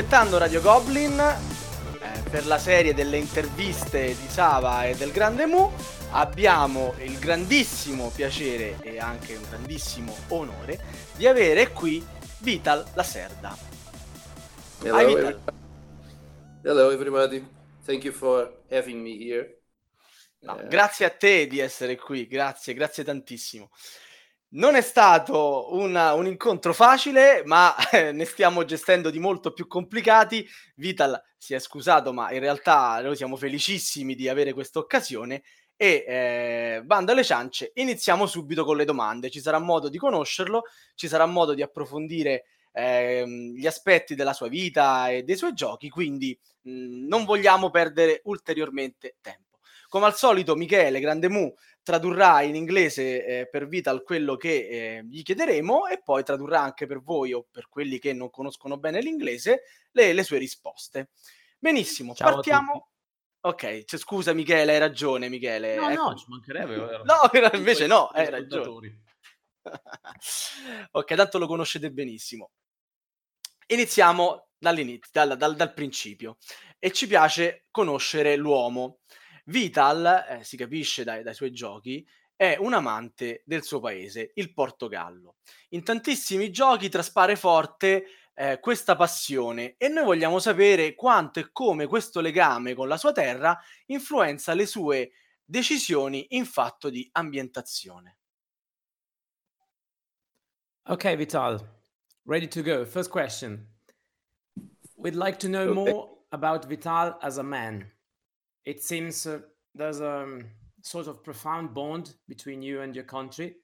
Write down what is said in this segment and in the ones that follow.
aspettando Radio Goblin eh, per la serie delle interviste di Sava e del Grande Mu. Abbiamo il grandissimo piacere e anche un grandissimo onore di avere qui Vital Laserda. Hello, Hi, Vital. everybody. Hello, everybody. Thank you for having me here. No, Eh, grazie a te di essere qui, grazie, grazie tantissimo. Non è stato una- un incontro facile, ma eh, ne stiamo gestendo di molto più complicati. Vital si è scusato, ma in realtà noi siamo felicissimi di avere questa occasione. E eh, bando alle ciance, iniziamo subito con le domande. Ci sarà modo di conoscerlo, ci sarà modo di approfondire ehm, gli aspetti della sua vita e dei suoi giochi, quindi mh, non vogliamo perdere ulteriormente tempo. Come al solito, Michele Grande Mu tradurrà in inglese eh, per Vital quello che eh, gli chiederemo e poi tradurrà anche per voi o per quelli che non conoscono bene l'inglese le, le sue risposte. Benissimo, Ciao partiamo. Ok, cioè, scusa Michele, hai ragione Michele. No, ecco. no, ci mancherebbe. No, invece no, hai ragione. ok, tanto lo conoscete benissimo. Iniziamo dall'inizio, dal, dal- dal principio. E ci piace conoscere l'uomo. Vital, eh, si capisce dai, dai suoi giochi, è un amante del suo paese, il Portogallo. In tantissimi giochi traspare forte eh, questa passione e noi vogliamo sapere quanto e come questo legame con la sua terra influenza le sue decisioni in fatto di ambientazione. Okay, Vital, ready to go. First question. We'd like to know Okay. more about Vital as a man. It seems uh, there's a um, sort of profound bond between you and your country.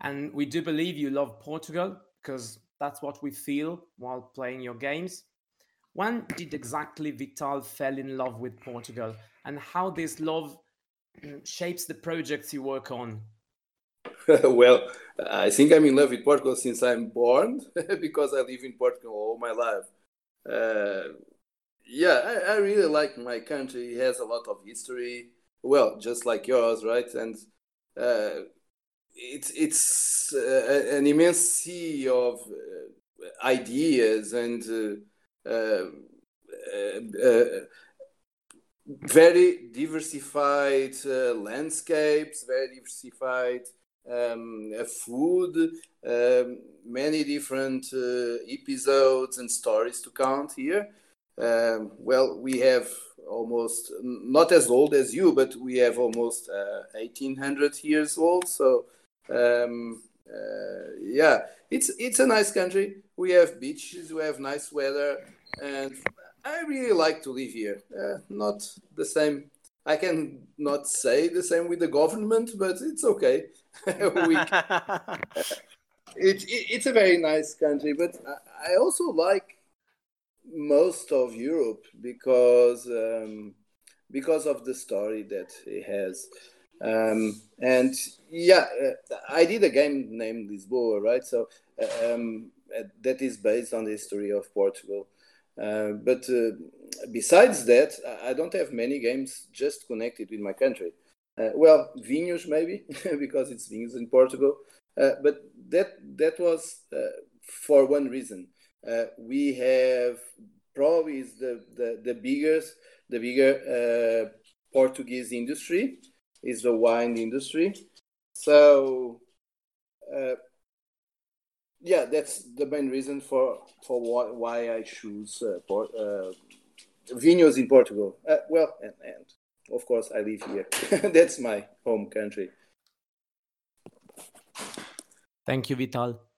And we do believe you love Portugal because that's what we feel while playing your games. When did exactly Vital fell in love with Portugal and how this love shapes the projects you work on? well, I think I'm in love with Portugal since I'm born because I live in Portugal all my life. Uh, yeah, I, I really like my country. It has a lot of history. Well, just like yours, right? And uh, it's it's uh, an immense sea of uh, ideas and uh, uh, uh, very diversified landscapes, very diversified um, food, um, many different episodes and stories to count here. Um, well, we have almost not as old as you, but we have almost uh, 1800 years old. So, um, uh, yeah, it's it's a nice country. We have beaches, we have nice weather, and I really like to live here. Uh, not the same. I can not say the same with the government, but it's okay. we, it, it, it's a very nice country, but I, I also like most of Europe because um, because of the story that it has. Um, and yeah, uh, I did a game named Lisboa, right? So um, uh, that is based on the history of Portugal. Uh, but uh, besides that, I- don't have many games just connected with my country. Uh, well, Vinhos maybe because it's Vinhos in Portugal. Uh, but that that was for one reason. Uh, we have probably is the, the, the biggest the bigger uh, Portuguese industry is the wine industry. So uh, yeah, that's the main reason for for why, why I choose uh, uh, vineyards in Portugal. Uh, well, and, and of course I live here. that's my home country. Thank you, Vital.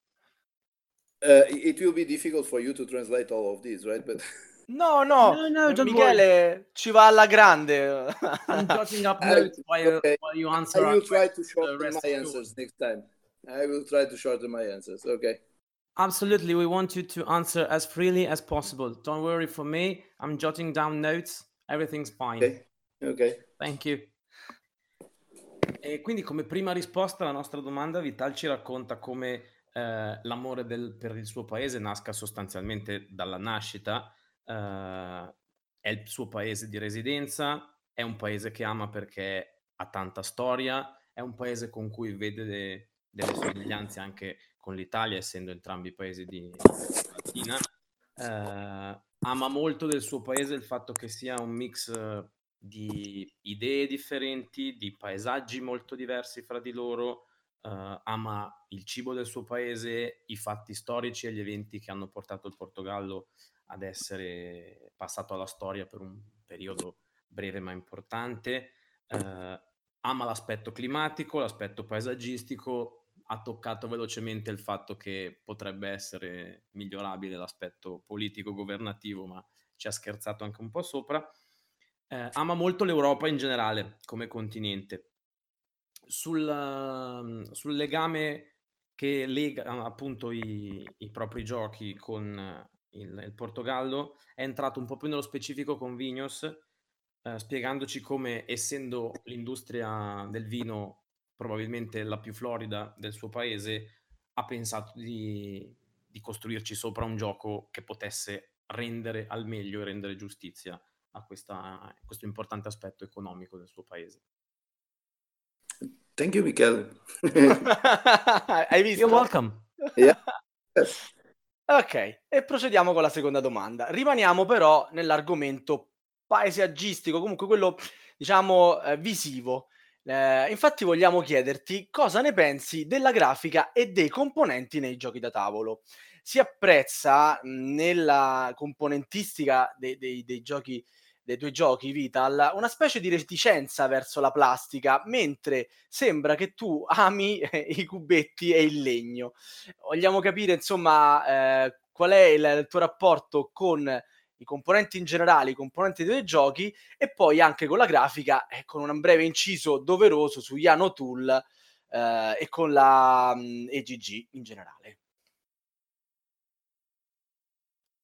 Uh, it will be difficult for you to translate all of this, right? But No, no, No, no, don't Michele ci va alla grande. I'm jotting up I- notes while, okay. while you I answer. our will try to shorten my answers next time. I will try to shorten my answers. Okay. Absolutely, we want you to answer as freely as possible. Don't worry for me. I'm jotting down notes. Everything's fine. Okay. Okay. Thank you. E quindi come prima risposta alla nostra domanda, Vital ci racconta come eh, l'amore del- per il suo paese nasca sostanzialmente dalla nascita, eh, è il suo paese di residenza, è un paese che ama perché ha tanta storia, è un paese con cui vede de- delle somiglianze anche con l'Italia, essendo entrambi paesi di Latina. Eh, ama molto del suo paese il fatto che sia un mix eh, di idee differenti, di paesaggi molto diversi fra di loro, uh, ama il cibo del suo paese, i fatti storici e gli eventi che hanno portato il Portogallo ad essere passato alla storia per un periodo breve ma importante. Uh, ama l'aspetto climatico, l'aspetto paesaggistico, ha toccato velocemente il fatto che potrebbe essere migliorabile l'aspetto politico-governativo, ma ci ha scherzato anche un po' sopra. Eh, ama molto l'Europa in generale come continente. Sul, uh, sul legame che lega appunto i, i propri giochi con il, il, Portogallo è entrato un po' più nello specifico con Vignos, eh, spiegandoci come essendo l'industria del vino probabilmente la più florida del suo paese, ha pensato di, di costruirci sopra un gioco che potesse rendere al meglio e rendere giustizia a, questa, a questo importante aspetto economico del suo paese. Thank you, Michele. Hai visto? You're welcome. Yeah. Ok, e procediamo con la seconda domanda. Rimaniamo però nell'argomento paesaggistico, comunque quello diciamo eh, visivo. Eh, infatti vogliamo chiederti cosa ne pensi della grafica e dei componenti nei giochi da tavolo. Si apprezza nella componentistica dei, dei, dei giochi dei tuoi giochi Vital una specie di reticenza verso la plastica, mentre sembra che tu ami eh, i cubetti e il legno. Vogliamo capire, insomma, eh, qual è il, il, tuo rapporto con i componenti in generale, i componenti dei tuoi giochi e poi anche con la grafica e con un breve inciso doveroso su Yano Tool eh, e con la um, EGG in generale.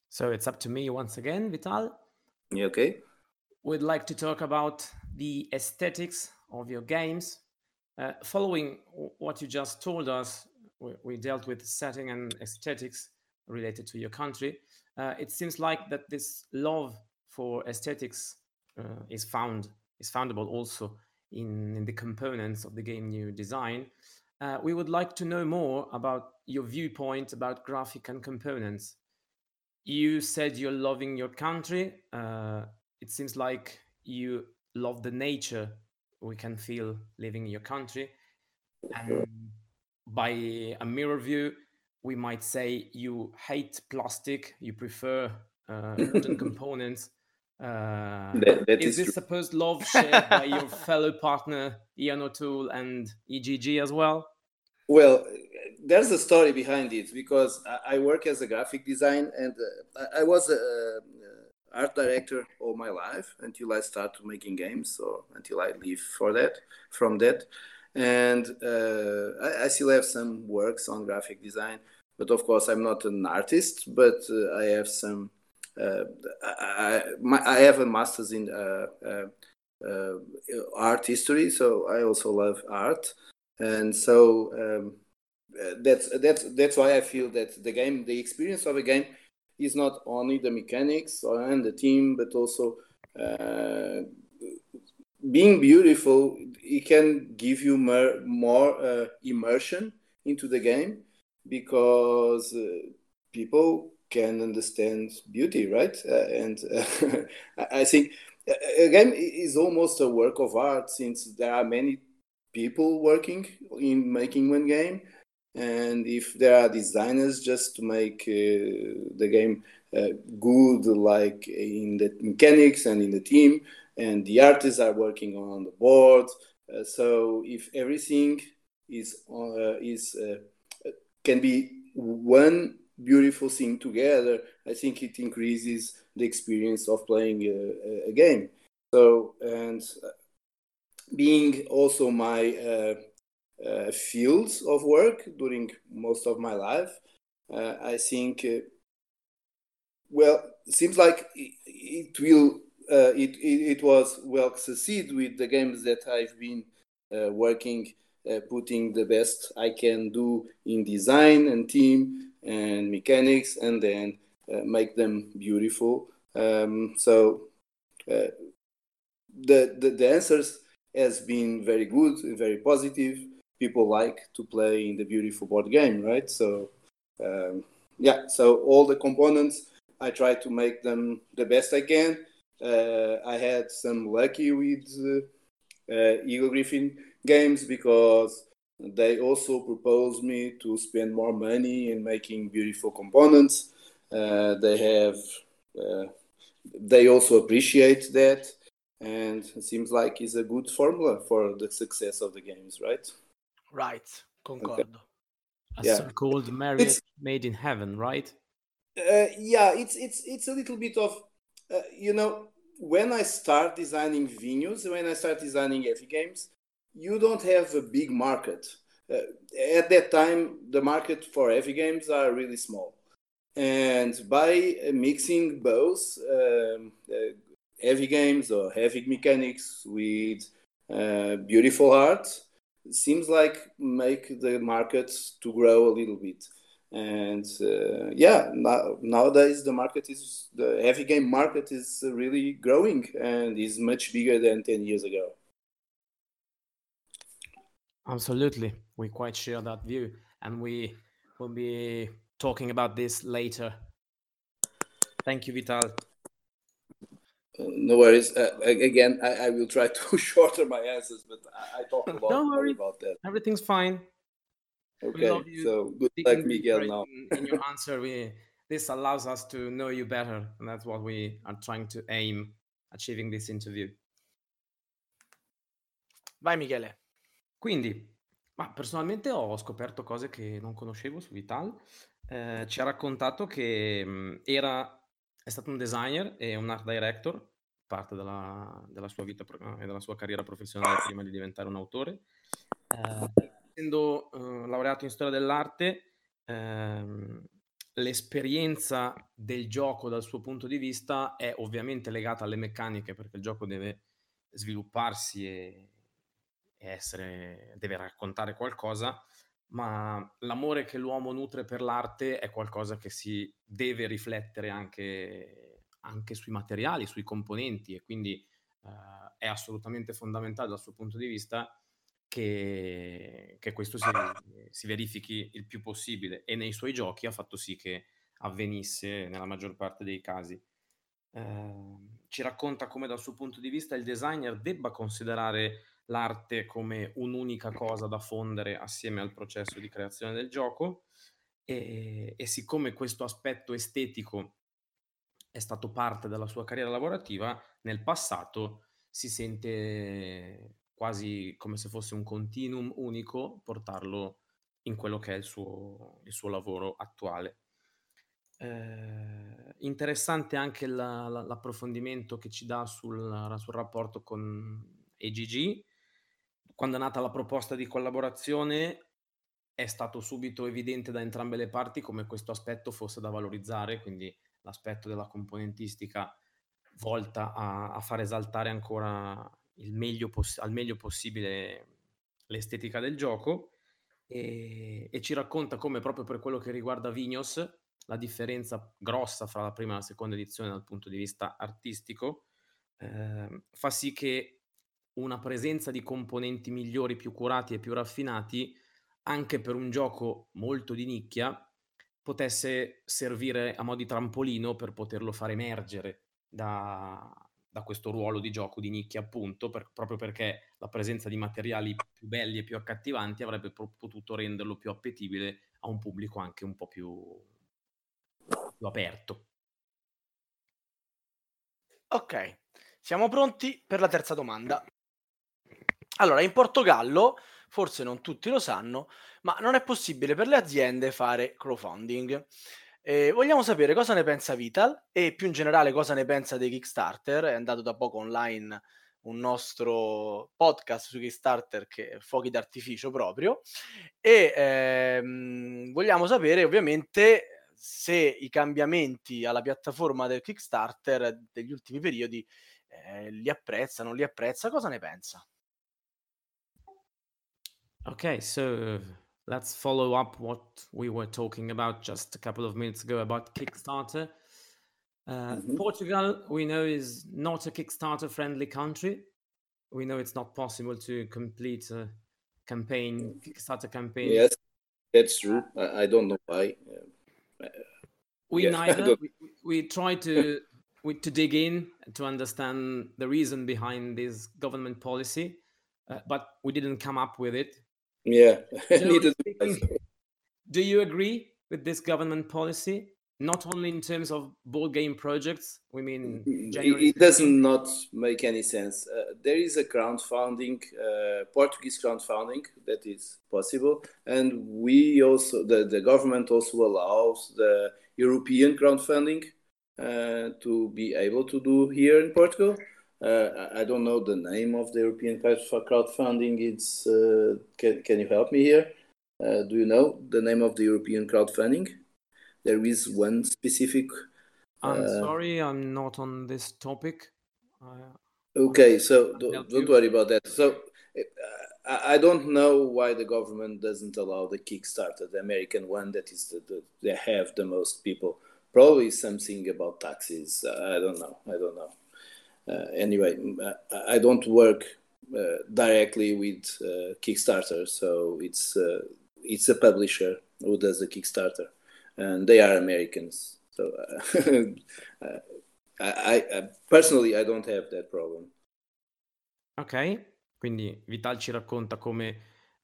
So it's up to me once again, Vital. You okay? We'd like to talk about the aesthetics of your games. Uh, following what you just told us, we, we, dealt with setting and aesthetics related to your country. Uh, it seems like that this love for aesthetics uh, is found is foundable also in, in, the components of the game you design. Uh, we would like to know more about your viewpoint about graphic and components. You said you're loving your country. Uh, it seems like you love the nature we can feel living in your country. And by a mirror view, we might say you hate plastic, you prefer uh, wooden components. Uh, that, that is, is this supposed love shared by your fellow partner Ian O'Toole and EGG as well? Well, there's a story behind it because I work as a graphic design and uh, I was a, art director all my life until I started making games, or until I leave for that from that. And uh, I, I, still have some works on graphic design, but of course I'm not an artist. But uh, I have some. Uh, I, my, I have a master's in uh, uh, uh, art history, so I also love art, and so um, that's that's that's why I feel that the game, the experience of a game is not only the mechanics and the team, but also uh, being beautiful. It can give you more, more uh, immersion into the game because uh, people can understand beauty, right? Uh, and uh, I think a game is almost a work of art since there are many people working in making one game and if there are designers just to make uh, the game uh, good like in the mechanics and in the team and the artists are working on the board uh, so if everything is is can be one beautiful thing together i think it increases the experience of playing a, a game. So and being also my uh, uh, fields of work during most of my life. Uh, I think, uh, well, seems like it, it will, uh, it, it, it, was well succeed with the games that I've been uh, working, uh, putting the best I can do in design and team and mechanics, and then make them beautiful. Um, so the, the the answers has been very good, and very positive people like to play in the beautiful board game, right? So um, yeah, so all the components I try to make them the best I can. Uh, I had some lucky with uh, uh, Eagle Gryphon games because they also proposed me to spend more money in making beautiful components. Uh, they have, uh, they also appreciate that, and it seems like it's a good formula for the success of the games, right? Right, concordo. Okay. A yeah. so-called marriage it's, made in heaven, right? Uh, yeah, it's it's it's a little bit of, uh, you know, when I start designing Vinhos, when I start designing heavy games, you don't have a big market. Uh, at that time, the market for heavy games are really small. And by mixing both um, uh, heavy games or heavy mechanics with uh, beautiful art, seems like make the market to grow a little bit. And uh, yeah, now, nowadays the market is the heavy game market is really growing and is much bigger than ten years ago. Absolutely. We quite share that view. And we will be talking about this later. Thank you, Vital. No worries. Uh, again, I, I, will try to shorten my answers, but I, I talk a lot Don't worry. about that. Everything's fine. Okay, so good luck, Miguel. Now in, in your answer, we this allows us to know you better, and that's what we are trying to aim achieving this interview. Vai, Michele. Quindi, ma personalmente ho scoperto cose che non conoscevo su Vital. Eh, ci ha raccontato che mh, mm, era, è stato un designer e un art director, parte della, della sua vita e della sua carriera professionale prima di diventare un autore. Eh, essendo eh, laureato in storia dell'arte, ehm, l'esperienza del gioco dal suo punto di vista è ovviamente legata alle meccaniche perché il gioco deve svilupparsi e essere, deve raccontare qualcosa, ma l'amore che l'uomo nutre per l'arte è qualcosa che si deve riflettere anche, anche sui materiali, sui componenti e quindi uh, è assolutamente fondamentale dal suo punto di vista che, che questo si, si, verifichi il più possibile e nei suoi giochi ha fatto sì che avvenisse nella maggior parte dei casi. Uh, ci racconta come dal suo punto di vista il designer debba considerare l'arte come un'unica cosa da fondere assieme al processo di creazione del gioco e, e siccome questo aspetto estetico è stato parte della sua carriera lavorativa, nel passato si sente quasi come se fosse un continuum unico portarlo in quello che è il suo, il suo lavoro attuale. Eh, interessante anche la, la, l'approfondimento che ci dà sul, sul rapporto con AGG, quando è nata la proposta di collaborazione è stato subito evidente da entrambe le parti come questo aspetto fosse da valorizzare, quindi l'aspetto della componentistica volta a, a far esaltare ancora meglio poss- al meglio possibile l'estetica del gioco. E, e, ci racconta come proprio per quello che riguarda Vignos la differenza grossa fra la prima e la seconda edizione dal punto di vista artistico eh, fa sì che una presenza di componenti migliori, più curati e più raffinati, anche per un gioco molto di nicchia, potesse servire a mo' di trampolino per poterlo far emergere da, da questo ruolo di gioco di nicchia, appunto, per, proprio perché la presenza di materiali più belli e più accattivanti avrebbe potuto renderlo più appetibile a un pubblico anche un po' più, più aperto. Ok, siamo pronti per la terza domanda. Allora, in Portogallo, forse non tutti lo sanno, ma non è possibile per le aziende fare crowdfunding. Eh, vogliamo sapere cosa ne pensa Vital e più in generale cosa ne pensa dei Kickstarter. È andato da poco online un nostro podcast su Kickstarter che è fuochi d'artificio proprio e ehm, vogliamo sapere ovviamente se i cambiamenti alla piattaforma del Kickstarter degli ultimi periodi eh, li apprezza, non li apprezza, cosa ne pensa? Okay, so let's follow up what we were talking about just a couple of minutes ago about Kickstarter. Uh, mm-hmm. Portugal, we know, is not a Kickstarter friendly country. We know it's not possible to complete a campaign, Kickstarter campaign. Yes, that's true. I, I don't know why. we yeah, neither. We, we try to we, to dig in to understand the reason behind this government policy, uh, but we didn't come up with it. Yeah, speaking, do you agree with this government policy? Not only in terms of board game projects, we mean it, does not make any sense. Uh, there is a crowdfunding, uh, Portuguese crowdfunding that is possible, and we also the, the government also allows the European crowdfunding uh, to be able to do here in Portugal. Uh, I don't know the name of the European crowdfunding. It's uh, can, can you help me here? Uh, do you know the name of the European crowdfunding? There is one specific. I'm uh, sorry, I'm not on this topic. okay, so don't, don't worry about that. So uh, I don't know why the government doesn't allow the Kickstarter, the American one that is the, the they have the most people. Probably something about taxes. I don't know. I don't know. Uh, anyway, I don't work uh, directly with uh, Kickstarter, so it's it's a publisher who does the Kickstarter, and they are Americans. So I, I, personally I don't have that problem. Ok, quindi Vital ci racconta come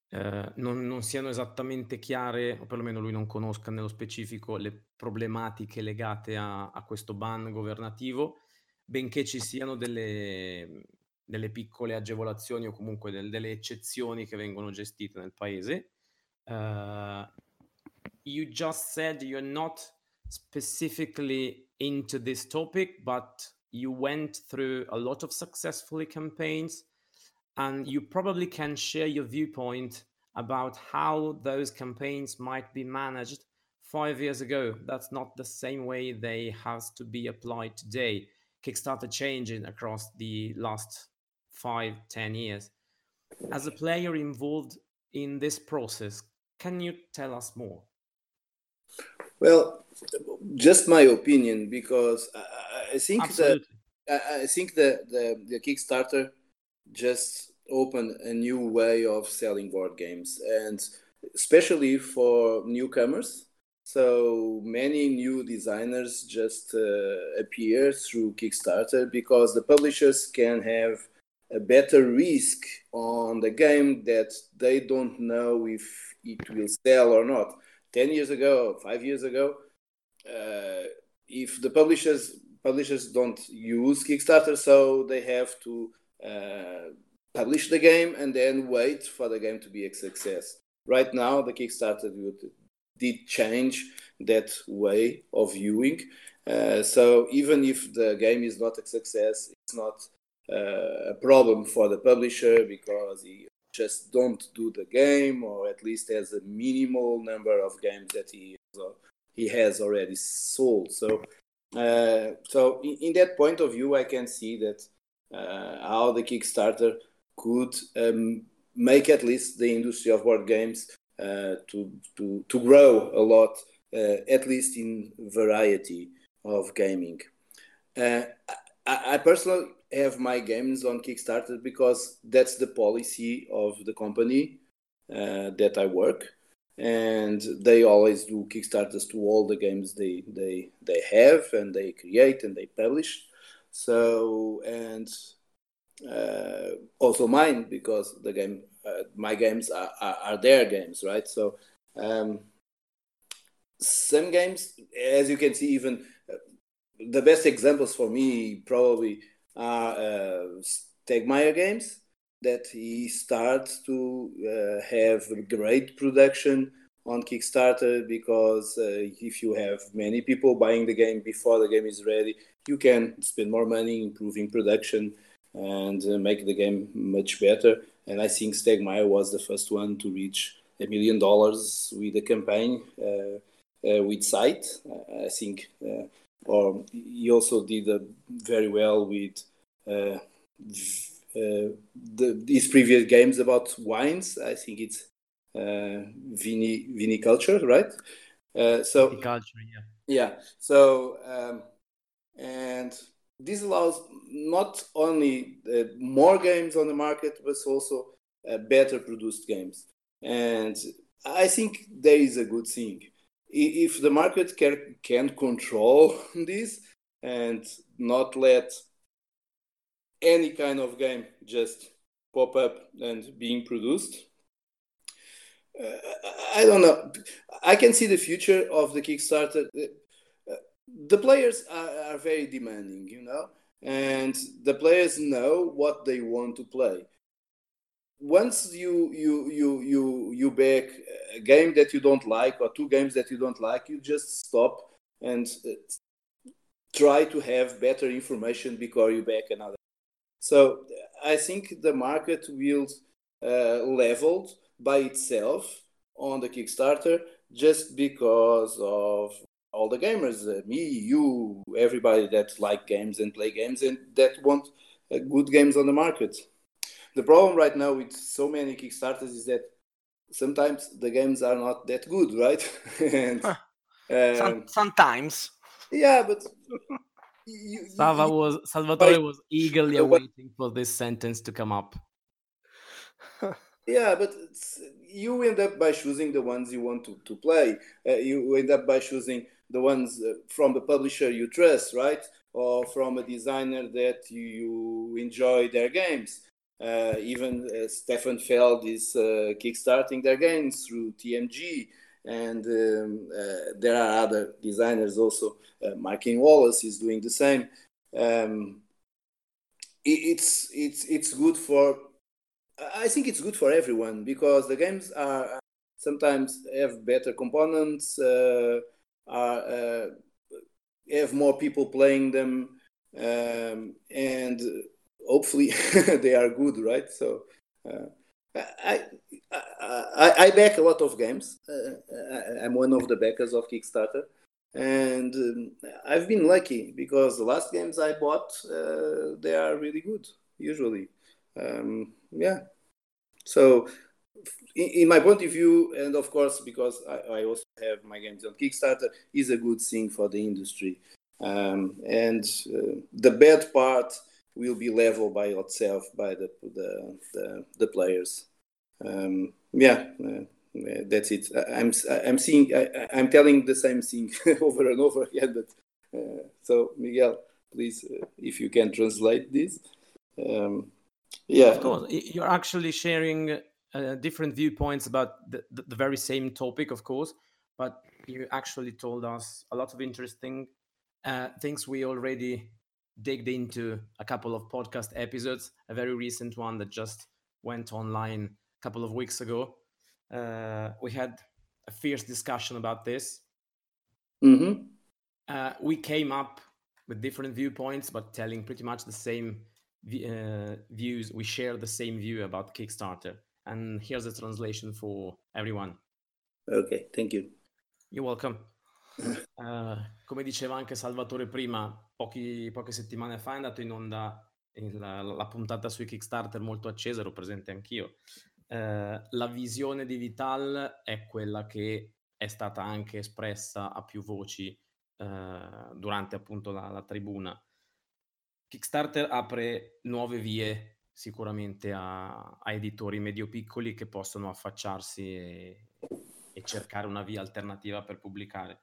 eh, non, non, siano esattamente chiare, o perlomeno lui non conosca nello specifico, le problematiche legate a, a questo ban governativo benché ci siano delle, delle piccole agevolazioni o comunque del, delle eccezioni che vengono gestite nel paese. Uh, you just said you're not specifically into this topic, but you went through a lot of successfully campaigns and you probably can share your viewpoint about how those campaigns might be managed five years ago. That's not the same way they has to be applied today. Kickstarter changing across the last five, ten years. As a player involved in this process, can you tell us more? Well, just my opinion, because I, I think Absolutely. that I think that the, the Kickstarter just opened a new way of selling board games, and especially for newcomers so many new designers just uh, appear through Kickstarter because the publishers can have a better risk on the game that they don't know if it will sell or not. 10 years ago, five years ago, uh, if the publishers publishers don't use Kickstarter, so they have to uh, publish the game and then wait for the game to be a success. Right now, the Kickstarter did change that way of viewing. Uh, so even if the game is not a success, it's not uh, a problem for the publisher because he just don't do the game or at least has a minimal number of games that he he has already sold. So uh, so in, in, that point of view, I can see that uh, how the Kickstarter could um, make at least the industry of board games to, to, to grow a lot, uh, at least in variety of gaming. Uh, I, I personally have my games on Kickstarter because that's the policy of the company that I work and they always do kickstarters to all the games they they they have and they create and they publish so and uh, also mine because the game uh, my games are, are, are, their games, right? So um, some games, as you can see, even uh, the best examples for me probably are uh, Stegmaier games that he starts to uh, have great production on Kickstarter because uh, if you have many people buying the game before the game is ready, you can spend more money improving production and uh, make the game much better. And I think Stegmaier was the first one to reach a million dollars with a campaign uh, uh, with Scythe. I think, uh, or he also did very well with uh, the, his previous games about wines. I think it's uh, vini viniculture, right? so viniculture, yeah. Yeah. So um, and this allows not only uh, more games on the market, but also uh, better produced games. And I think there is a good thing. if the market can, can control this and not let any kind of game just pop up and being produced uh, i don't know i can see the future of the kickstarter the players are, are very demanding you know and the players know what they want to play. Once you you you you you back a game that you don't like or two games that you don't like you just stop and uh, try to have better information before you back another. So i think the market will uh, leveled by itself on the kickstarter just because of all the gamers uh, me you everybody that like games and play games and that want uh, good games on the market the problem right now with so many Kickstarters is that sometimes the games are not that good, right? and um, sometimes. Yeah, but you, Sava was Salvatore was eagerly awaiting for this sentence to come up. yeah, but you end up by choosing the ones you want to, to play. Uh, you end up by choosing the ones from the publisher you trust, right? Or from a designer that you, enjoy their games. Uh, even uh, Stefan Feld is uh, kickstarting their games through TMG, and um, uh, there are other designers also. Uh, Martin Wallace is doing the same. Um, it, it's it's it's good for. I think it's good for everyone because the games are sometimes have better components, uh, are have more people playing them, um, and hopefully they are good, right? So uh, I, I, I back a lot of games. Uh, I'm one of the backers of Kickstarter, and um, I've been lucky because the last games I bought uh, they are really good usually. Um, yeah, so in, in, my point of view, and of course because I, I, also have my games on Kickstarter, is a good thing for the industry. Um, and uh, the bad part will be leveled by itself by the the the, the players. Um, yeah, uh, that's it. I'm I'm seeing I, am telling the same thing over and over again. But uh, so Miguel, please, uh, if you can translate this. Um, yeah, of course. You're actually sharing uh, different viewpoints about the, the, the very same topic, of course. But you actually told us a lot of interesting uh, things we already digged into a couple of podcast episodes, a very recent one that just went online a couple of weeks ago. Uh, we had a fierce discussion about this. Mm-hmm. Uh, we came up with different viewpoints, but telling pretty much the same uh, views. We share the same view about Kickstarter. And here's the translation for everyone. Okay, thank you. You're welcome. Uh, come diceva anche Salvatore prima, pochi, poche settimane fa è andato in onda il, la, la, puntata sui Kickstarter molto accesa, ero presente anch'io. Uh, la visione di Vital è quella che è stata anche espressa a più voci uh, durante appunto la, la tribuna. Kickstarter apre nuove vie sicuramente a, a editori medio-piccoli che possono affacciarsi e, e cercare una via alternativa per pubblicare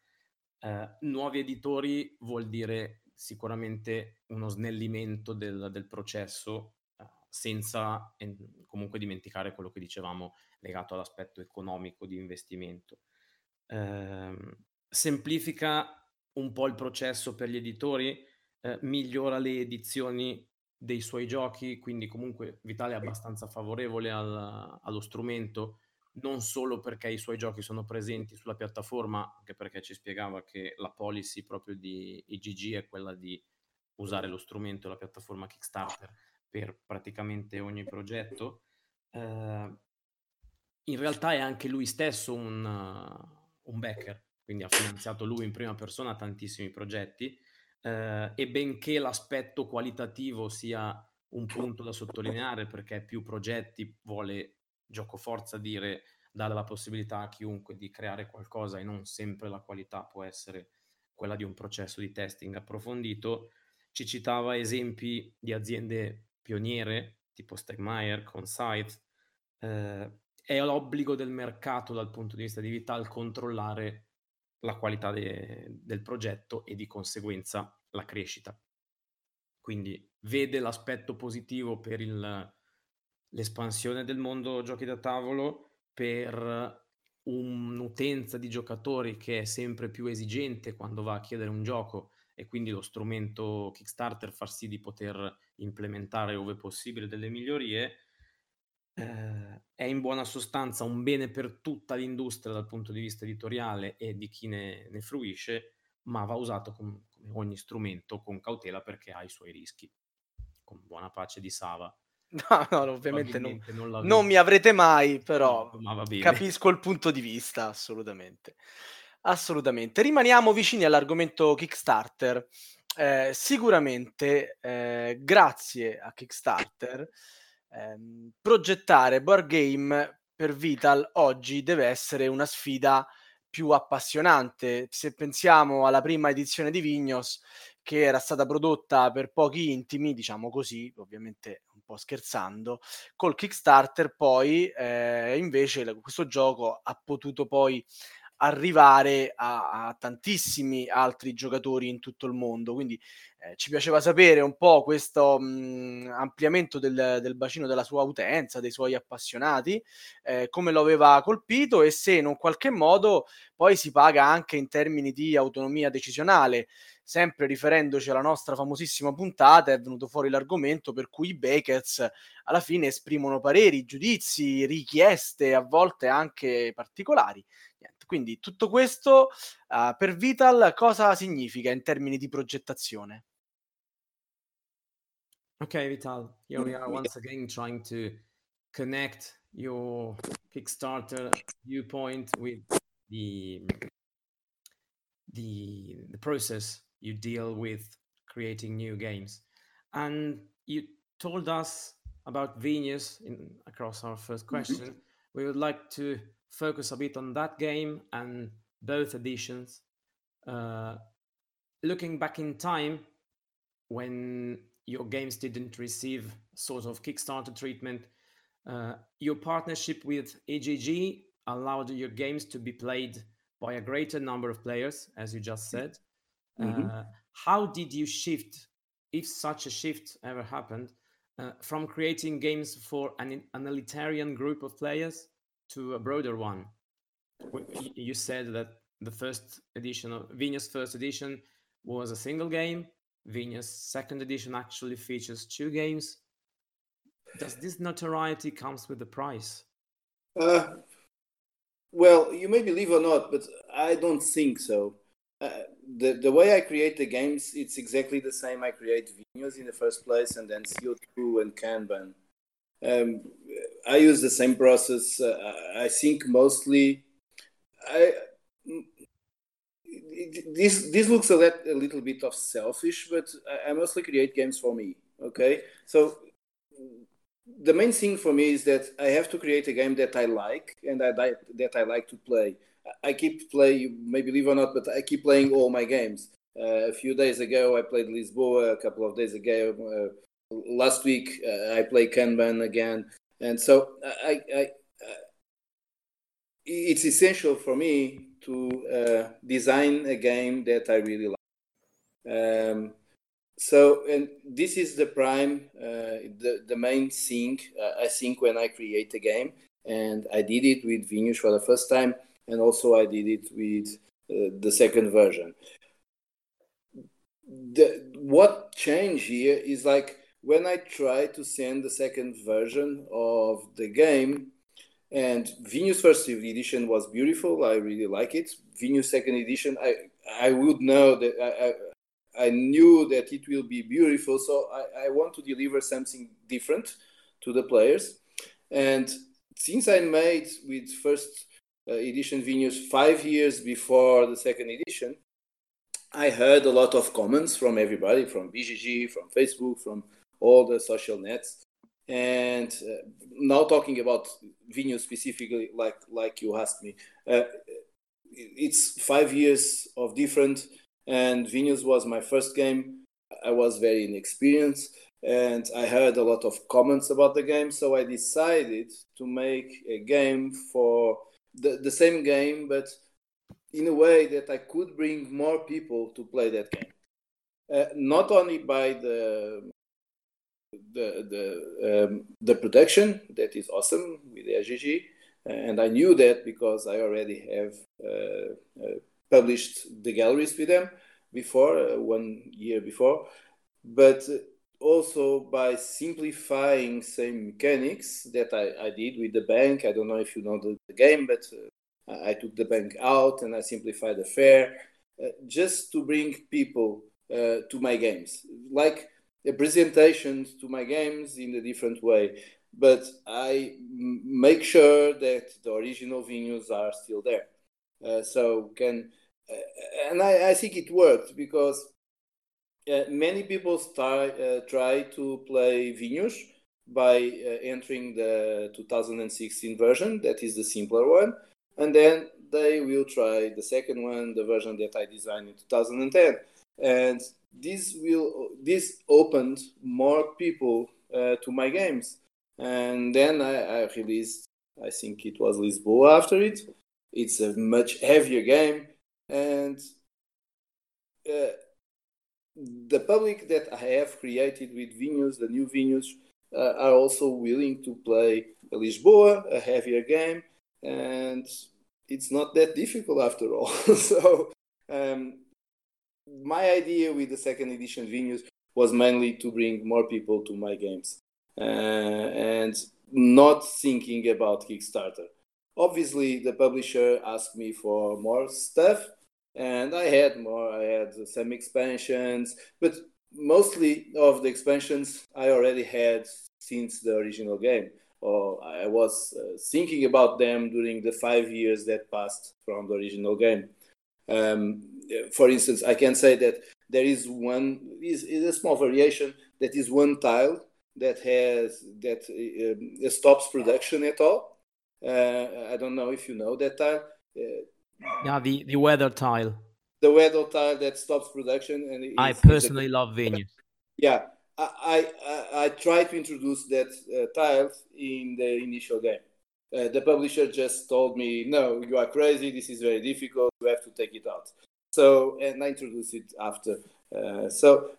eh, nuovi editori vuol dire sicuramente uno snellimento del, del processo eh, senza eh, comunque dimenticare quello che dicevamo legato all'aspetto economico di investimento. Ehm, semplifica un po' il processo per gli editori, eh, migliora le edizioni dei suoi giochi, quindi comunque Vitale è abbastanza favorevole al, allo strumento, non solo perché i suoi giochi sono presenti sulla piattaforma, anche perché ci spiegava che la policy proprio di IGG è quella di usare lo strumento, la piattaforma Kickstarter per praticamente ogni progetto. Eh, in realtà è anche lui stesso un, uh, un, backer, quindi ha finanziato lui in prima persona tantissimi progetti eh, e benché l'aspetto qualitativo sia un punto da sottolineare perché più progetti vuole gioco forza dire dare la possibilità a chiunque di creare qualcosa e non sempre la qualità può essere quella di un processo di testing approfondito. Ci citava esempi di aziende pioniere tipo Stegmaier con Site. Eh, è l'obbligo del mercato dal punto di vista di Vital controllare la qualità de- del progetto e di conseguenza la crescita. Quindi vede l'aspetto positivo per il, l'espansione del mondo giochi da tavolo, per un'utenza di giocatori che è sempre più esigente quando va a chiedere un gioco e quindi lo strumento Kickstarter fa sì di poter implementare ove possibile delle migliorie, eh, è in buona sostanza un bene per tutta l'industria dal punto di vista editoriale e di chi ne, ne fruisce, ma va usato com- come ogni strumento con cautela perché ha i suoi rischi. Con buona pace di Sava. No, no, ovviamente non, non, non mi avrete mai, però no, capisco il punto di vista, assolutamente. Assolutamente. Rimaniamo vicini all'argomento Kickstarter. Eh, sicuramente, eh, grazie a Kickstarter, ehm, progettare board game per Vital oggi deve essere una sfida più appassionante. Se pensiamo alla prima edizione di Vignos, che era stata prodotta per pochi intimi, diciamo così, ovviamente un po' scherzando, col Kickstarter poi eh, invece questo gioco ha potuto poi arrivare a, a, tantissimi altri giocatori in tutto il mondo. Quindi eh, ci piaceva sapere un po' questo mh, mhmm, ampliamento del, del, bacino della sua utenza, dei suoi appassionati, eh, come lo aveva colpito e se in un qualche modo poi si paga anche in termini di autonomia decisionale. Sempre riferendoci alla nostra famosissima puntata, è venuto fuori l'argomento per cui i Bakers alla fine esprimono pareri, giudizi, richieste, a volte anche particolari quindi tutto questo uh, per Vital cosa significa in termini di progettazione? Okay, Vital, here we are once again trying to connect your Kickstarter viewpoint with the the the process you deal with creating new games. And you told us about Venus in across our first mm-hmm. question. Mm-hmm. We would like to focus a bit on that game and both editions. Uh, looking back in time, when your games didn't receive sort of Kickstarter treatment, uh, your partnership with EGG allowed your games to be played by a greater number of players, as you just said. Mm-hmm. Uh, how did you shift, if such a shift ever happened, uh, from creating games for an, an elitarian group of players to a broader one. You said that the first edition of Vinhos first edition was a single game. Vinhos second edition actually features two games. Does this notoriety comes with a price? Uh, well, you may believe or not, but I don't think so. Uh, the the way I create the games, it's exactly the same. I create Vinhos in the first place, and then CO2 and Kanban. Um, I use the same process. Uh, I think mostly, I this this looks a, let, a little bit of selfish, but I, I mostly create games for me. Okay, so the main thing for me is that I have to create a game that I like and I that I like to play. I keep play, you may believe or not, but I keep playing all my games. Uh, a few days ago, I played Lisboa. A couple of days ago, uh, last week uh, I played Kanban again, and so I, I, uh, it's essential for me to uh, design a game that I really like. Um, so, and this is the prime, uh, the the main thing uh, I think when I create a game, and I did it with Vinhos for the first time, and also I did it with uh, the second version. The, what changed here is like when I tried to send the second version of the game, and Vinhos first edition was beautiful. I really like it. Vinhos second edition, I I would know that I, I, I knew that it will be beautiful. So I, I want to deliver something different to the players. And since I made with first uh, edition Vinhos five years before the second edition, I heard a lot of comments from everybody, from BGG, from Facebook, from all the social nets. And uh, now talking about Vinhos specifically, like like you asked me, uh, it's five years of different, and Vinhos was my first game. I was very inexperienced, and I heard a lot of comments about the game, so I decided to make a game for the, the same game, but in a way that I could bring more people to play that game. Uh, not only by the the the um, the production that is awesome with EGG, and I knew that because I already have uh, uh, published the Gallerist with them before uh, one year before, but also by simplifying same mechanics that I, I did with the bank. I don't know if you know the, the game, but uh, I took the bank out and I simplified the fair uh, just to bring people uh, to my games, like a presentation to my games in a different way. But I make sure that the original Vinhos are still there. Uh, so can uh, and I, I think it worked because uh, many people start, uh, try to play Vinhos by uh, entering the 2016 version, that is the simpler one, and then they will try the second one, the version that I designed in 2010. And this will this opened more people uh, to my games. And then I, I released, I think it was Lisboa after it. It's a much heavier game, and uh, the public that I have created with Vinhos, the new Vinhos, uh, are also willing to play Lisboa, a heavier game, and it's not that difficult after all. so, um, my idea with the second edition Vinhos was mainly to bring more people to my games uh, and not thinking about Kickstarter. Obviously, the publisher asked me for more stuff, and I had more. I had some expansions, but mostly of the expansions I already had since the original game, or I was uh, thinking about them during the five years that passed from the original game. Um, for instance, I can say that there is one is, is a small variation that is one tile that has that uh, stops production at all. Uh, I don't know if you know that tile. Uh, yeah, the, the weather tile. The weather tile that stops production. And I personally love Vinhos. Yeah, I, I, I tried to introduce that uh, tile in the initial game. Uh, the publisher just told me, "No, you are crazy. This is very difficult. You have to take it out." So, and I introduced it after. Uh, so,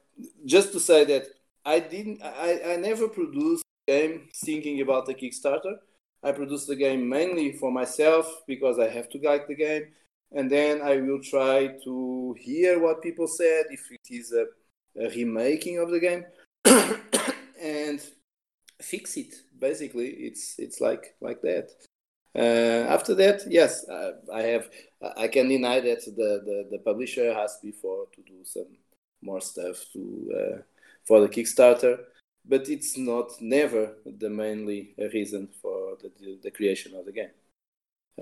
just to say that I didn't, I, I never produced a game thinking about the Kickstarter. I produce the game mainly for myself because I have to like the game, and then I will try to hear what people said if it is a, a remaking of the game, fix it. Basically, it's it's like like that. Uh, after that, yes, uh, I have. I can deny that the, the, the publisher asked me for to do some more stuff to uh, for the Kickstarter, but it's not never the mainly reason for the, the, the creation of the game.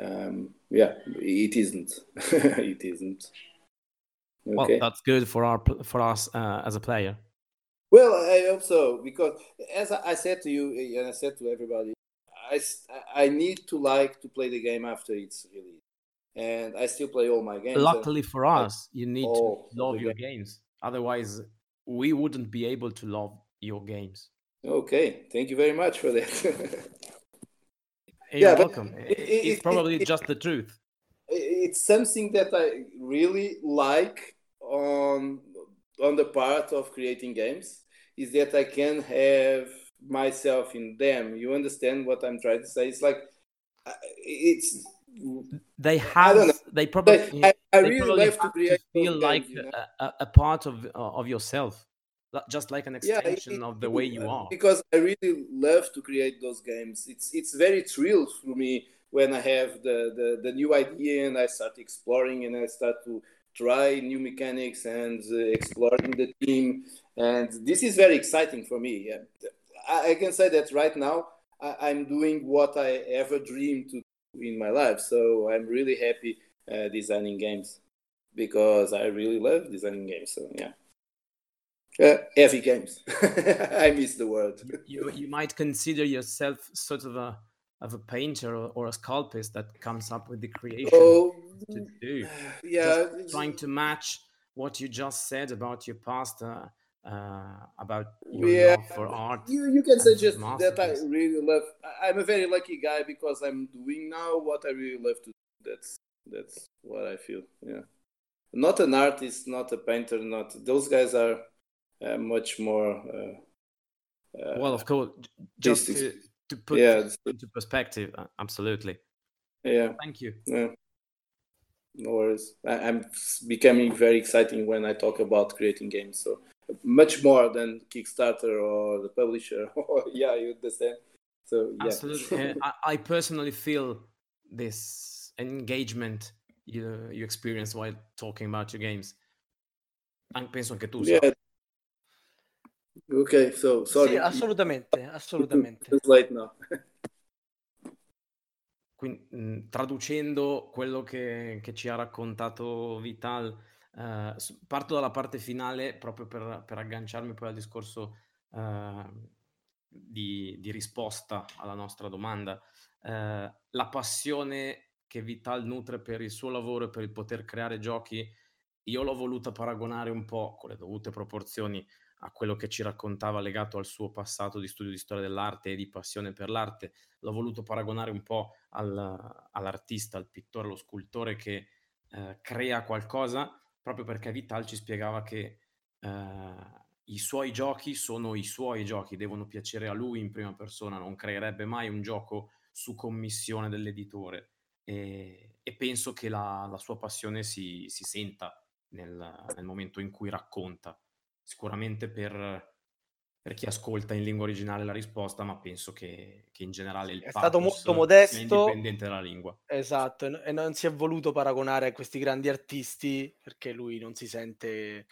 Um, yeah, it isn't. it isn't. Okay. Well, that's good for our for us uh, as a player. Well, I hope so because, as I said to you and I said to everybody, I I need to like to play the game after it's released, and I still play all my games. Luckily for us, you need to love your games. Otherwise, we wouldn't be able to love your games. Okay, thank you very much for that. You're yeah, welcome. It, it, it's it, probably just the truth. It's something that I really like on on the part of creating games is that I can have myself in them. You understand what I'm trying to say? It's like it's they have they probably I, I really probably love to create to feel like games, you know? a, a, part of of yourself just like an extension yeah, it, of the way you are because i really love to create those games it's it's very thrilled for me when i have the, the the new idea and i start exploring and i start to try new mechanics and uh, exploring the team. And this is very exciting for me. I, I, can say that right now I, am doing what i ever dreamed to do in my life. So i'm really happy uh, designing games because i really love designing games. So yeah. Uh, heavy games. I miss the word. you, you might consider yourself sort of a of a painter or, or a sculptor that comes up with the creation oh, to do. Yeah, just trying to match what you just said about your past, uh, uh, about your yeah. love for art. You you can suggest that I really love. I'm a very lucky guy because I'm doing now what I really love to. Do. That's that's what I feel. Yeah, not an artist, not a painter, not those guys are uh, much more. Uh, uh well, of course, just to, to put yeah, into perspective, uh, absolutely. Yeah. Thank you. Yeah. No worries. I, am becoming very exciting when I talk about creating games. So much more than Kickstarter or the publisher. yeah, you understand. So yeah. Absolutely. I, I personally feel this engagement you, you experience while talking about your games. Penso anche tu. Yeah. Ok, so sorry. Sì, assolutamente, assolutamente. Quindi, mh, traducendo quello che, che, ci ha raccontato Vital, eh, parto dalla parte finale proprio per, per agganciarmi poi al discorso eh, di, di, risposta alla nostra domanda. Eh, la passione che Vital nutre per il suo lavoro e per il poter creare giochi, io l'ho voluta paragonare un po' con le dovute proporzioni a quello che ci raccontava legato al suo passato di studio di storia dell'arte e di passione per l'arte. L'ho voluto paragonare un po' al, all'artista, al pittore, allo scultore che eh, crea qualcosa, proprio perché Vital ci spiegava che eh, i suoi giochi sono i suoi giochi, devono piacere a lui in prima persona, non creerebbe mai un gioco su commissione dell'editore. E, e penso che la, la, sua passione si, si senta nel, nel momento in cui racconta sicuramente per, per, chi ascolta in lingua originale la risposta, ma penso che, che in generale il è stato molto modesto, indipendente dalla lingua. Esatto, e non si è voluto paragonare a questi grandi artisti perché lui non si sente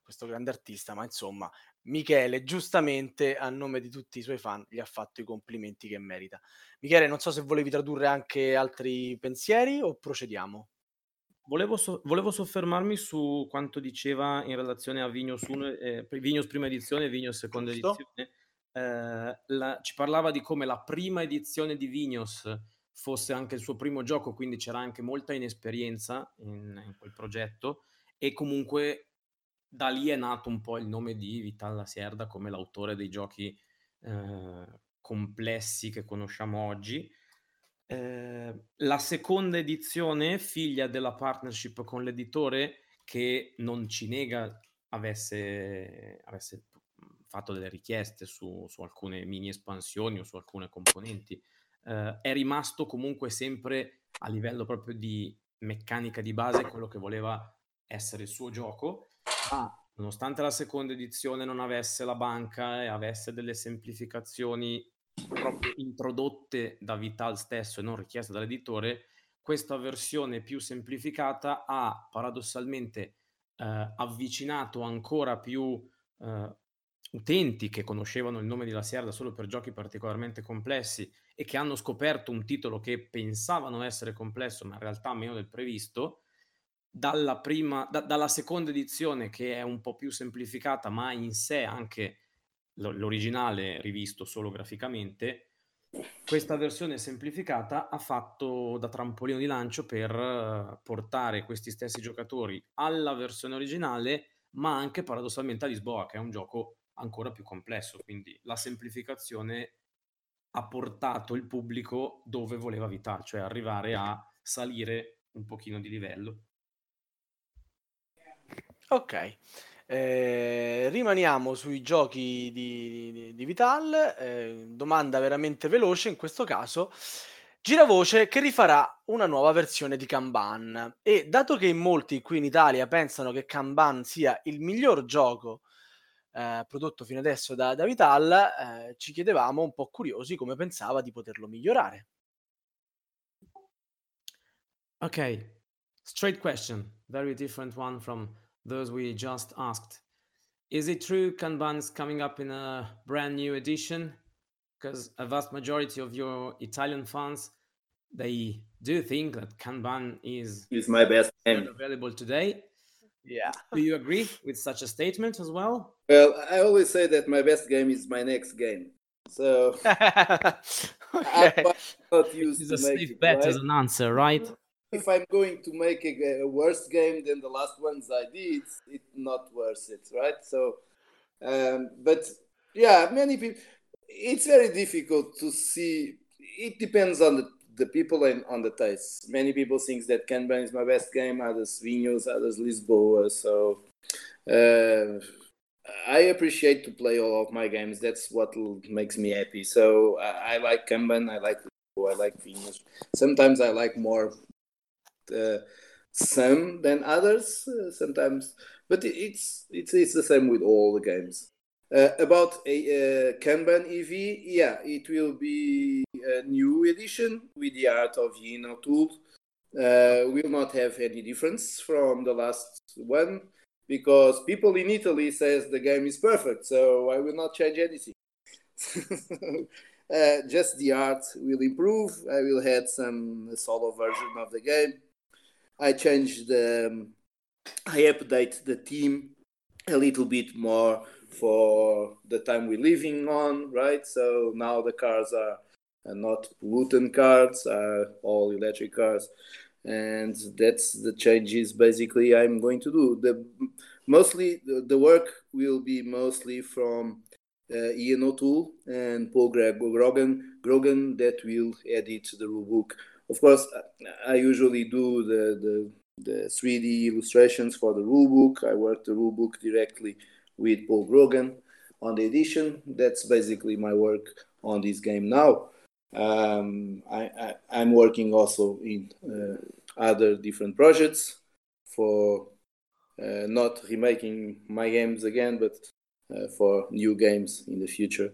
questo grande artista, ma insomma, Michele giustamente a nome di tutti i suoi fan gli ha fatto i complimenti che merita. Michele, non so se volevi tradurre anche altri pensieri o procediamo. Volevo, so- volevo soffermarmi su quanto diceva in relazione a Vignos, 1, eh, Vignos prima edizione e Vignos seconda Giusto. edizione. Eh, la, ci parlava di come la prima edizione di Vignos fosse anche il suo primo gioco, quindi c'era anche molta inesperienza in, in quel progetto e comunque da lì è nato un po' il nome di Vital La Sierda come l'autore dei giochi eh, complessi che conosciamo oggi Ehm, la seconda edizione, figlia della partnership con l'editore, che non ci nega avesse, avesse fatto delle richieste su, su, alcune mini espansioni o su alcune componenti, eh, è rimasto comunque sempre a livello proprio di meccanica di base quello che voleva essere il suo gioco, ma nonostante la seconda edizione non avesse la banca e avesse delle semplificazioni proprio introdotte da Vital stesso e non richieste dall'editore, questa versione più semplificata ha paradossalmente eh, avvicinato ancora più eh, utenti che conoscevano il nome di La Sierra solo per giochi particolarmente complessi e che hanno scoperto un titolo che pensavano essere complesso ma in realtà meno del previsto, dalla, prima, da, dalla seconda edizione che è un po' più semplificata ma in sé anche l'originale rivisto solo graficamente, questa versione semplificata ha fatto da trampolino di lancio per eh, portare questi stessi giocatori alla versione originale, ma anche paradossalmente a Lisboa, che è un gioco ancora più complesso. Quindi la semplificazione ha portato il pubblico dove voleva Vital, cioè arrivare a salire un pochino di livello. Ok. Eh, rimaniamo sui giochi di, di, di Vital. Eh, domanda veramente veloce in questo caso. Gira voce che rifarà una nuova versione di Kanban e dato che molti qui in Italia pensano che Kanban sia il miglior gioco eh, prodotto fino adesso da, da Vital, eh, ci chiedevamo un po' curiosi come pensava di poterlo migliorare. Ok, straight question, very different one from those we just asked. Is it true Kanban is coming up in a brand new edition? Because a vast majority of your Italian fans, they do think that Kanban is is my best game available today. Yeah. Do you agree with such a statement as well? Well, I always say that my best game is my next game. So okay. I'm not used this is to a safe bet right? as an answer, right? If I'm going to make a, a, worse game than the last ones I did, it's not worth it, right? So, um, but yeah, many people. It's very difficult to see. It depends on the the people and on the taste. Many people think that Kanban is my best game, others Vinhos, others Lisboa. So uh, I appreciate to play all of my games. That's what makes me happy. So I, I like Kanban, I like I like Vinhos. Sometimes I like more some than others. Uh, sometimes, but it's it's it's the same with all the games. Uh, about a uh, Kanban EV, yeah, it will be a new edition with the art of Ian O'Toole. Uh, will not have any difference from the last one because people in Italy says the game is perfect, so I will not change anything. uh, just the art will improve. I will add some solo version of the game. I change the, um, I update the team a little bit more for the time we're living on, right? So now the cars are, not pollutant cars, are all electric cars, and that's the changes basically I'm going to do. The mostly the, the work will be mostly from uh, Ian O'Toole and Paul Greg Grogan, Grogan that will edit the rulebook. Of course, I usually do the, the the 3D illustrations for the rulebook. I work the rulebook directly with Paul Grogan on the edition. That's basically my work on this game now. Um, I, am working also in uh, other different projects for uh, not remaking my games again, but uh, for new games in the future.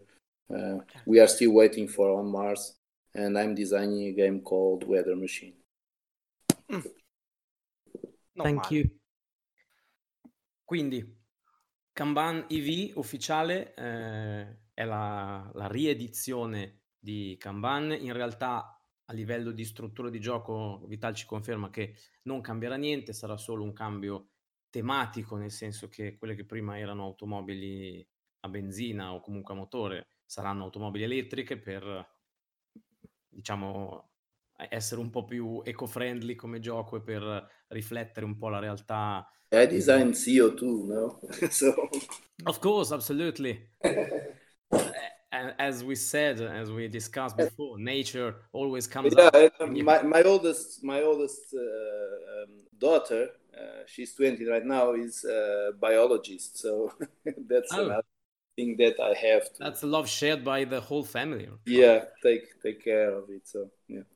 Uh, we are still waiting for On Mars, and I'm designing a game called Weather Machine. Mm. Thank male. you. Quindi Kanban EV ufficiale eh, è la, la, riedizione di Kanban. In realtà a livello di struttura di gioco Vital ci conferma che non cambierà niente, sarà solo un cambio tematico, nel senso che quelle che prima erano automobili a benzina o comunque a motore saranno automobili elettriche per diciamo essere un po' più eco-friendly come gioco e per riflettere un po' la realtà I design CO2, no? so. Of course, absolutely. as we said, as we discussed before, nature always comes yeah, up. my, my oldest, my oldest uh, um, daughter, uh, she's 20 right now, is a biologist. So that's oh. another thing that I have. To... That's love shared by the whole family. Yeah, take take care of it. So yeah.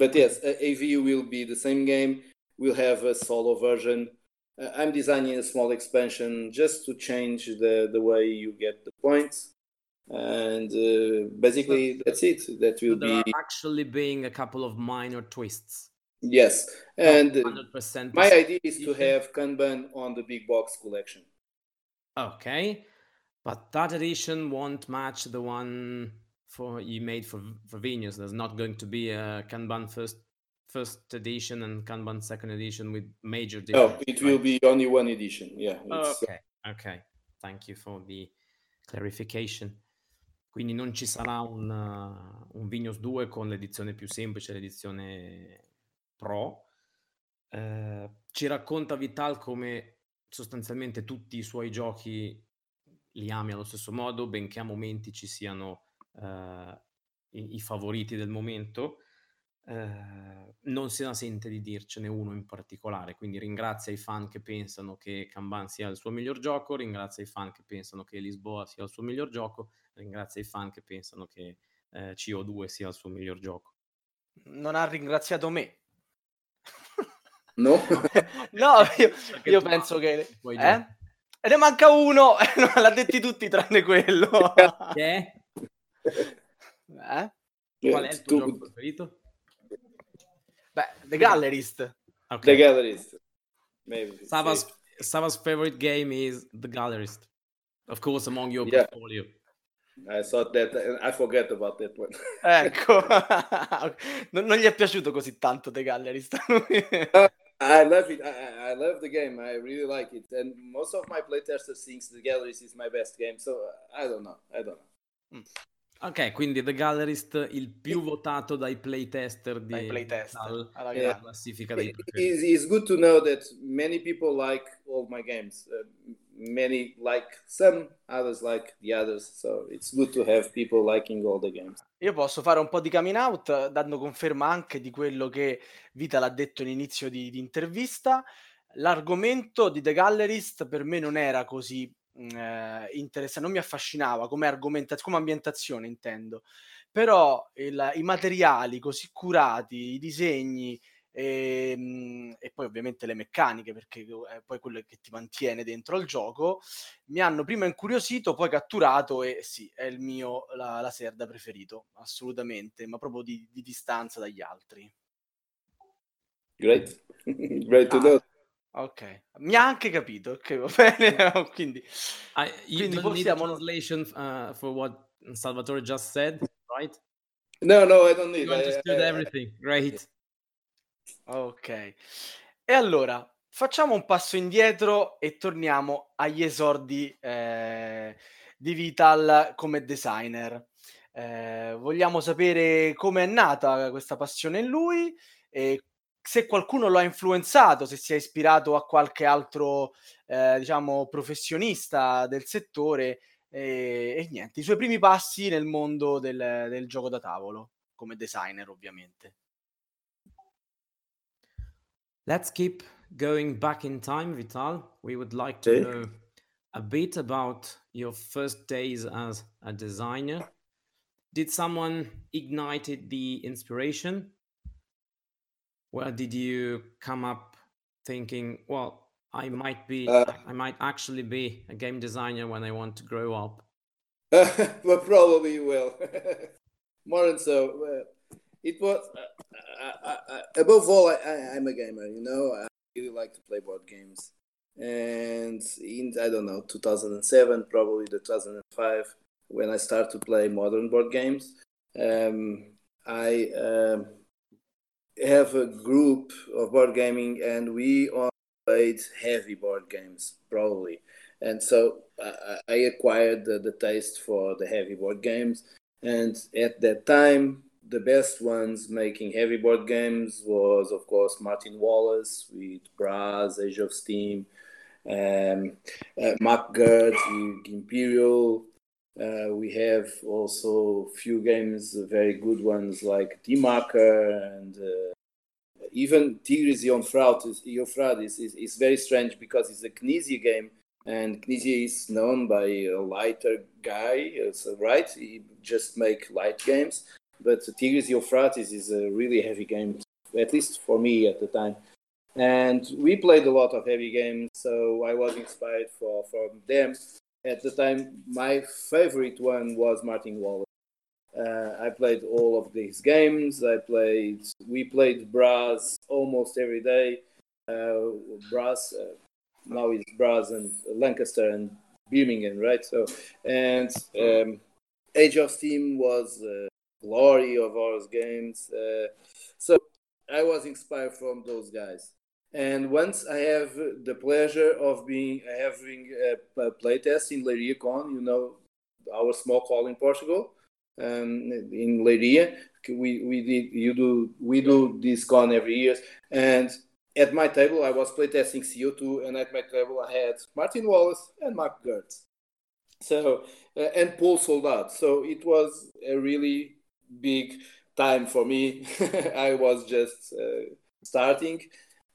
But yes, EV will be the same game we'll have a solo version. Uh, I'm designing a small expansion just to change the, the way you get the points. And uh, basically, that's it. That will so be actually being a couple of minor twists. Yes, and my idea is to have Kanban on the big box collection. Okay, but that edition won't match the one for you made for for Vinhos. There's not going to be a Kanban first first edition and Kanban second edition with major differences? No, it will be only one edition. Yeah. Oh, okay. Okay. Thank you for the clarification. Quindi non ci sarà un, uh, un Vignos 2 con l'edizione più semplice, l'edizione Pro. Uh, ci racconta Vital come sostanzialmente tutti i suoi giochi li ami allo stesso modo, benché a momenti ci siano uh, i, i, favoriti del momento. Ehm, non se la sente di dircene uno in particolare, quindi ringrazia i fan che pensano che Kanban sia il suo miglior gioco, ringrazia i fan che pensano che Lisboa sia il suo miglior gioco, ringrazia i fan che pensano che eh, CO2 sia il suo miglior gioco. Non ha ringraziato me. No, no io, io penso che... Eh? E ne manca uno, l'ha detti tutti tranne quello. Che? Eh? Qual è il tuo tu... gioco preferito? Beh, The Gallerist. Okay. The Gallerist. Maybe. Sava's, Sava's favorite game is The Gallerist. Of course, among your yeah. portfolio. I thought that I forget about that one. ecco, non, non, gli è piaciuto così tanto The Gallerist. I love it. I, I, love the game. I really like it. And most of my playtesters think The Gallerist is my best game. So I don't know. I don't know. Mm. Ok, quindi The Gallerist il più votato dai playtester di dai playtester alla yeah. classifica dei preferiti. It's good to know that many people like all my games. Uh, many like some, others like the others. So it's good to have people liking all the games. Io posso fare un po' di coming out dando conferma anche di quello che Vita l'ha detto in inizio di, di intervista. L'argomento di The Gallerist per me non era così eh, interessante, non mi affascinava come argomentazione, come ambientazione intendo, però il, i materiali così curati, i disegni, e, ehm, e, poi ovviamente le meccaniche, perché è poi quello che ti mantiene dentro al gioco, mi hanno prima incuriosito, poi catturato e sì, è il mio, la, la Serda preferito, assolutamente, ma proprio di, di distanza dagli altri. Great, great to ah. know. Ok, mi ha anche capito, ok, va bene, quindi, I, quindi possiamo... translation uh, for what Salvatore just said, right? No, no, I don't need. You understood I, I, everything, great. Ok. E allora, facciamo un passo indietro e torniamo agli esordi eh, di Vital come designer. Eh, vogliamo sapere come è nata questa passione in lui e se qualcuno lo ha influenzato, se si è ispirato a qualche altro, eh, diciamo, professionista del settore e, e, niente, i suoi primi passi nel mondo del, del gioco da tavolo, come designer ovviamente. Let's keep going back in time, Vital. We would like to know a bit about your first days as a designer. Did someone ignited the inspiration? Where did you come up thinking, well, I might be, uh, I might actually be a game designer when I want to grow up? well, probably will. More than so. Uh, it was uh, uh, uh, above all, I, am a gamer. You know, I really like to play board games. And in I don't know 2007, probably 2005, when I started to play modern board games, um, I um, have a group of board gaming, and we all played heavy board games, probably. And so I acquired the, the taste for the heavy board games. And at that time, the best ones making heavy board games was, of course, Martin Wallace with Brass, Age of Steam, um, uh, Mac Gerdts, Imperial. Uh, we have also few games, very good ones like Die Macher and uh, even Tigris Euphrates is, is, very strange because it's a Knizia game and Knizia is known by a lighter guy, so, right? He just make light games but Tigris Euphrates is a really heavy game, at least for me at the time. And we played a lot of heavy games, so I was inspired for from them. At the time, my favorite one was Martin Wallace. Uh, I played all of these games. I played. We played Brass almost every day. Uh, Brass uh, now is Brass and Lancashire and Birmingham, right? So and um, Age of Steam was uh, glory of our games. Uh, so I was inspired from those guys. And once I have the pleasure of being having a, a playtest in Leiria Con, you know, our small hall in Portugal, um, in Leiria, we we did you do we do this con every year, and at my table I was playtesting CO2, and at my table I had Martin Wallace and Mac Gerdts. So uh, and Paul Soldat. So it was a really big time for me. I was just uh, starting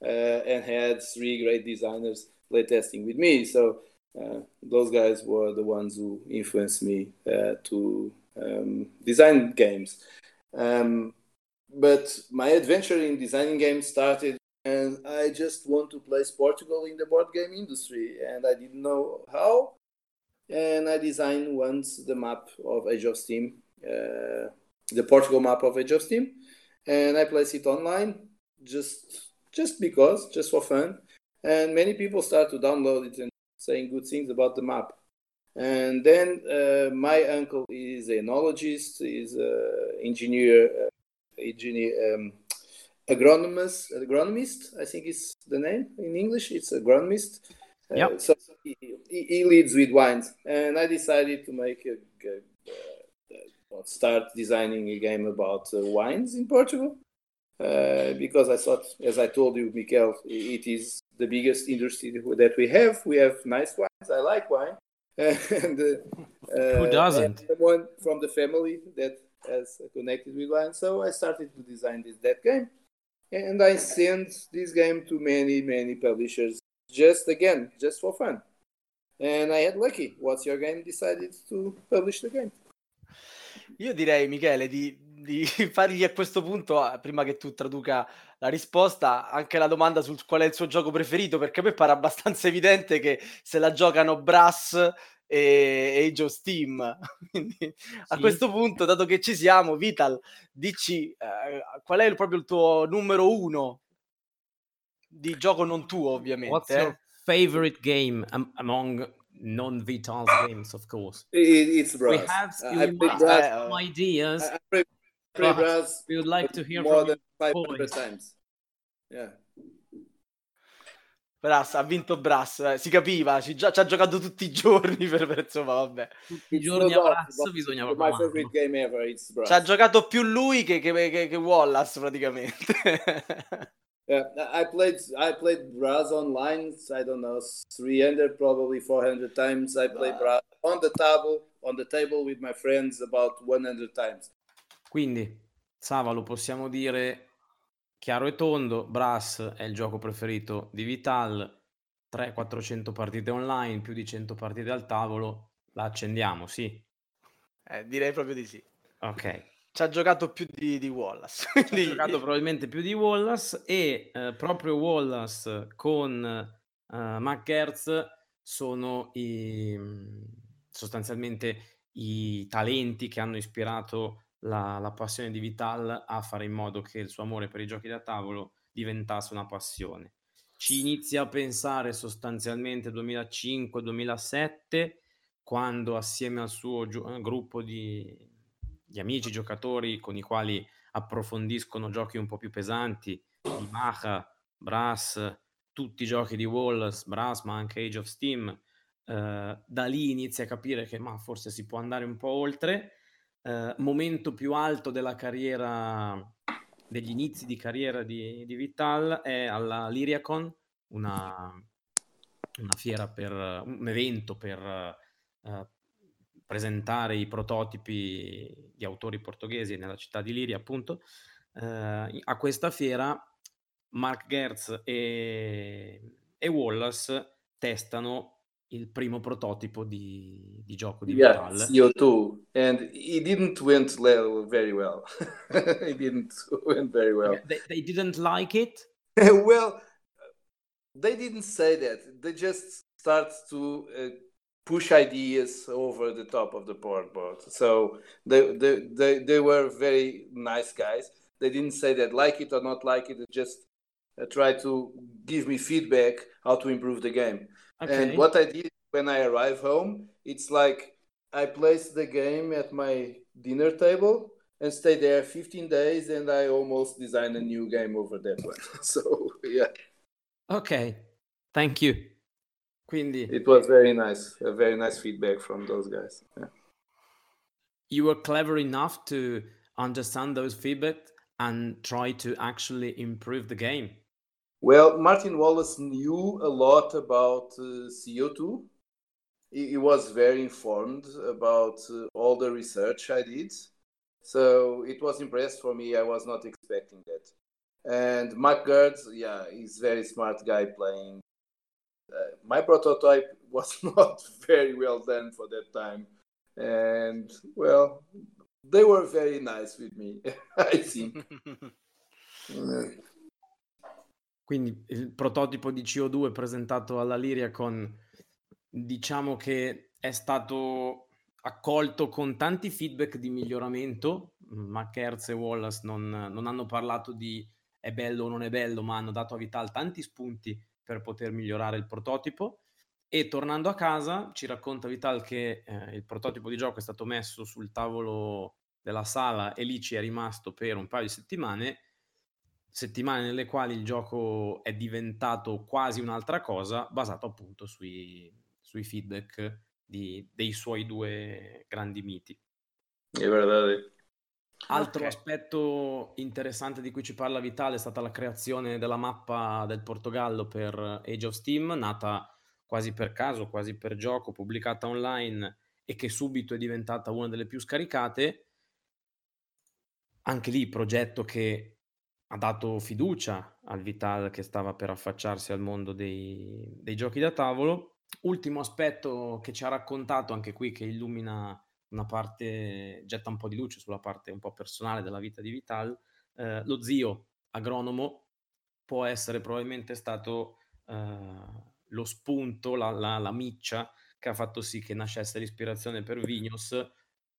uh, and had three great designers playtesting with me. So uh, those guys were the ones who influenced me uh, to um, design games. Um, but my adventure in designing games started and I just want to place Portugal in the board game industry and I didn't know how. And I designed once the map of Age of Steam uh, the Portugal map of Age of Steam, and I place it online just just because, just for fun. And many people start to download it and saying good things about the map. And then uh, my uncle is an enologist, is an engineer, uh, engineer um, agronomist, agronomist, I think is the name in English. It's agronomist. Uh, yep. so he, he, leads with wines, and I decided to make a, a start designing a game about uh, wines in Portugal. uh, because I thought, as I told you, Mikel, it is the biggest industry that we have. We have nice wines. I like wine. and uh, who doesn't? Someone from the family that has connected with wine. So I started to design this that game, and I sent this game to many many publishers just again just for fun. And I had lucky. What's your game decided to publish the game. Io direi, Michele, di, di fargli a questo punto, prima che tu traduca la risposta, anche la domanda sul qual è il suo gioco preferito, perché a me pare abbastanza evidente che se la giocano Brass e Age of Steam. Quindi sì. a questo punto, dato che ci siamo, Vital, dici eh, qual è il, proprio il tuo numero uno di gioco non tuo, ovviamente. What's eh? your favorite game um, among non-Vital's games, of course. It, it's Brass. We have uh, we might have some ideas. I, I play, Brass we would like to hear more than 500 times. Yeah. Brass, ha vinto Brass, eh, si capiva, ci, già, ci, ha giocato tutti i giorni per, per insomma, vabbè. Tutti i giorni a Brass bisogna My favorite game ever, it's Brass. Ci ha giocato più lui che, che, che, che Wallace praticamente. Yeah, I played I played Brass online. I don't know, 300 probably 400 times. I played Brass on the table on the table with my friends about 100 times. Quindi, Savalo, possiamo dire chiaro e tondo, Brass è il gioco preferito di Vital. 300-400 partite online, più di 100 partite al tavolo, la accendiamo, sì? Eh, direi proprio di sì. Ok. Ci ha giocato più di, di Wallace. Ci ha giocato probabilmente più di Wallace e eh, proprio Wallace con eh, McGertz sono i, sostanzialmente i talenti che hanno ispirato la, la, passione di Vital a fare in modo che il suo amore per i giochi da tavolo diventasse una passione. Ci inizia a pensare sostanzialmente 2005-2007 quando assieme al suo gi- gruppo di, gli amici giocatori con i quali approfondiscono giochi un po' più pesanti, di Macha, Brass, tutti i giochi di Wallace, Brass, ma anche Age of Steam. Eh, da lì inizia a capire che ma forse si può andare un po' oltre. Eh, momento più alto della carriera, degli inizi di carriera di, di Vital è alla Liriacon, una, una fiera per un evento per uh, presentare i prototipi di autori portoghesi nella città di Liria, appunto, eh, a questa fiera Mark Gertz e, e, Wallace testano il primo prototipo di, di gioco di yeah, Vital. CO2 and it didn't went very well. it didn't went very well. They, they didn't like it? well, they didn't say that. They just start to uh, push ideas over the top of the board board. So they, they, they, they were very nice guys. They didn't say that like it or not like it. They just uh, try to give me feedback how to improve the game. Okay. And what I did when I arrive home, it's like I place the game at my dinner table and stay there 15 days and I almost design a new game over that one. so yeah. Okay. Thank you. Quindi it was very nice, a very nice feedback from those guys. Yeah. You were clever enough to understand those feedback and try to actually improve the game. Well, Martin Wallace knew a lot about uh, CO2. He, he, was very informed about uh, all the research I did. So it was impressed for me. I was not expecting that. And Mac Gerdts, yeah, he's very smart guy playing uh, my prototype was not very well done for that time. And well they were very nice with me i think. Quindi il prototipo di CO2 presentato alla Liria con diciamo che è stato accolto con tanti feedback di miglioramento ma Kerz e Wallace non, non hanno parlato di è bello o non è bello ma hanno dato a Vital tanti spunti per poter migliorare il prototipo. E tornando a casa ci racconta Vital che eh, il prototipo di gioco è stato messo sul tavolo della sala e lì ci è rimasto per un paio di settimane, settimane nelle quali il gioco è diventato quasi un'altra cosa, basato appunto sui, sui feedback di, dei suoi due grandi miti. È verdade. Altro okay. aspetto interessante di cui ci parla Vitale è stata la creazione della mappa del Portogallo per Age of Steam, nata quasi per caso, quasi per gioco, pubblicata online e che subito è diventata una delle più scaricate. Anche lì progetto che ha dato fiducia al Vital che stava per affacciarsi al mondo dei, dei giochi da tavolo. Ultimo aspetto che ci ha raccontato anche qui che illumina una parte, getta un po' di luce sulla parte un po' personale della vita di Vital. Eh, lo zio agronomo può essere probabilmente stato eh, lo spunto, la, la, la, miccia che ha fatto sì che nascesse l'ispirazione per Vignos,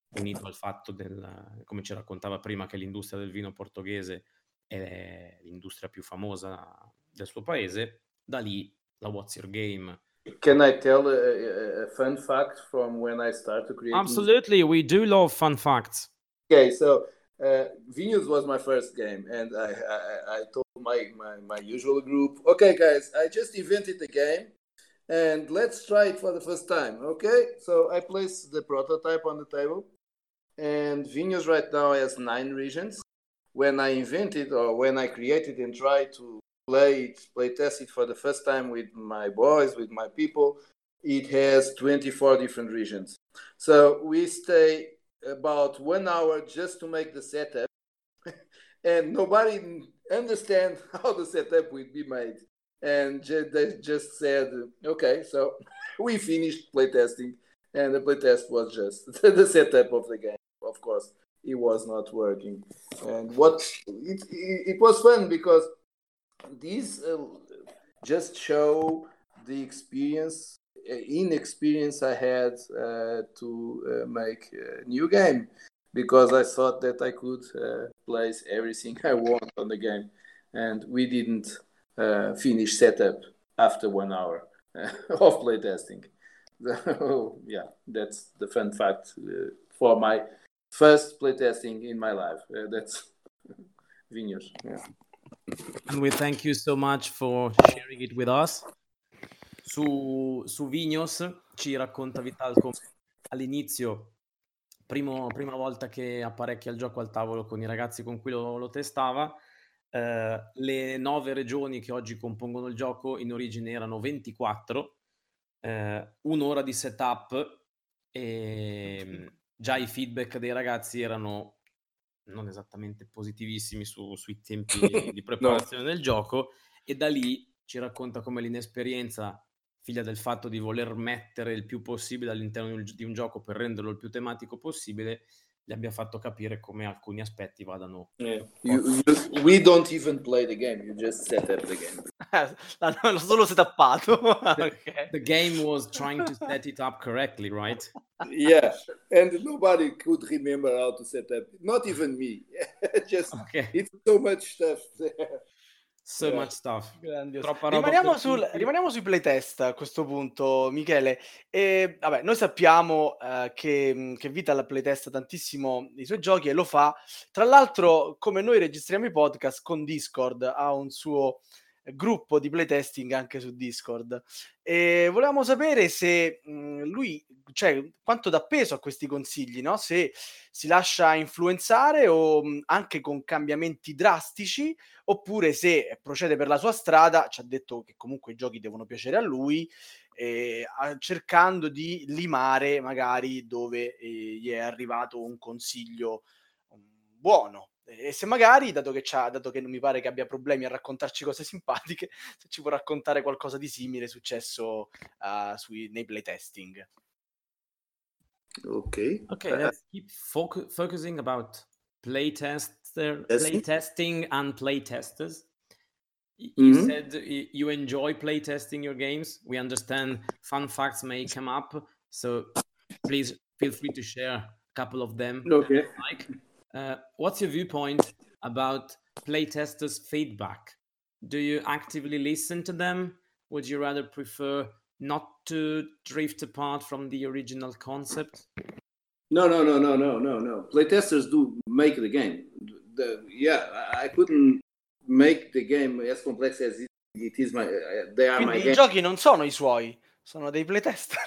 unito al fatto del, come ci raccontava prima, che l'industria del vino portoghese è l'industria più famosa del suo paese. Da lì la What's Your Game Can I tell a, a, fun fact from when I started creating? Absolutely, we do love fun facts. Okay, so uh, Vinhos was my first game, and I, I, I told my, my, my usual group, okay, guys, I just invented the game, and let's try it for the first time, okay? So I placed the prototype on the table, and Vinhos right now has nine regions. When I invented or when I created and tried to play play test it for the first time with my boys, with my people, it has 24 different regions. So we stay about one hour just to make the setup, and nobody understand how the setup would be made. And they just said, okay, so we finished playtesting, and the playtest was just the setup of the game. Of course, it was not working, and what it, it, it was fun because these uh, just show the experience uh, inexperience I had uh, to uh, make a new game because I thought that I could uh, place everything I want on the game, and we didn't uh, finish setup after one hour of playtesting. So yeah, that's the fun fact for my first playtesting in my life. that's Vineyard. Yeah. And we thank you so much for sharing it with us. Su, su Vignos ci racconta Vital come all'inizio, primo, prima volta che apparecchia il gioco al tavolo con i ragazzi con cui lo, lo testava, eh, le nove regioni che oggi compongono il gioco in origine erano 24, eh, un'ora di setup e già i feedback dei ragazzi erano non esattamente positivissimi su, sui tempi di preparazione no. del gioco e da lì ci racconta come l'inesperienza, figlia del fatto di voler mettere il più possibile all'interno di un gioco per renderlo il più tematico possibile, gli abbia fatto capire come alcuni aspetti vadano. Yeah. You, you, we don't even play the game, you just set up the game. L'hanno solo setappato. the, okay. the game was trying to set it up correctly, right? yeah, and nobody could remember how to set up. Not even me. just okay. it's so much stuff there. So much stuff. Rimaniamo, sul, rimaniamo, sui playtest a questo punto, Michele. E, vabbè, noi sappiamo uh, che, che Vital playtesta tantissimo i suoi giochi e lo fa. Tra l'altro, come noi registriamo i podcast con Discord, ha un suo gruppo di playtesting anche su Discord. E volevamo sapere se mh, lui, cioè, quanto dà peso a questi consigli, no? Se si lascia influenzare o mh, anche con cambiamenti drastici, oppure se procede per la sua strada, ci ha detto che comunque i giochi devono piacere a lui, eh, cercando di limare magari dove eh, gli è arrivato un consiglio buono e se magari, dato che, dato che non mi pare che abbia problemi a raccontarci cose simpatiche, se ci può raccontare qualcosa di simile successo uh, sui, nei playtesting. Ok. Okay, uh, let's keep foc- focusing about playtester, playtesting and playtesters. You mm-hmm. said you enjoy playtesting your games. We understand fun facts may come up, so please feel free to share a couple of them. Okay. Like. Uh, what's your viewpoint about playtesters' feedback? Do you actively listen to them? Would you rather prefer not to drift apart from the original concept? No, no, no, no, no, no, no. Playtesters do make the game. The, yeah, I couldn't make the game as complex as it, it is. My, uh, they are Quindi my i game. giochi non sono i suoi, sono dei playtester.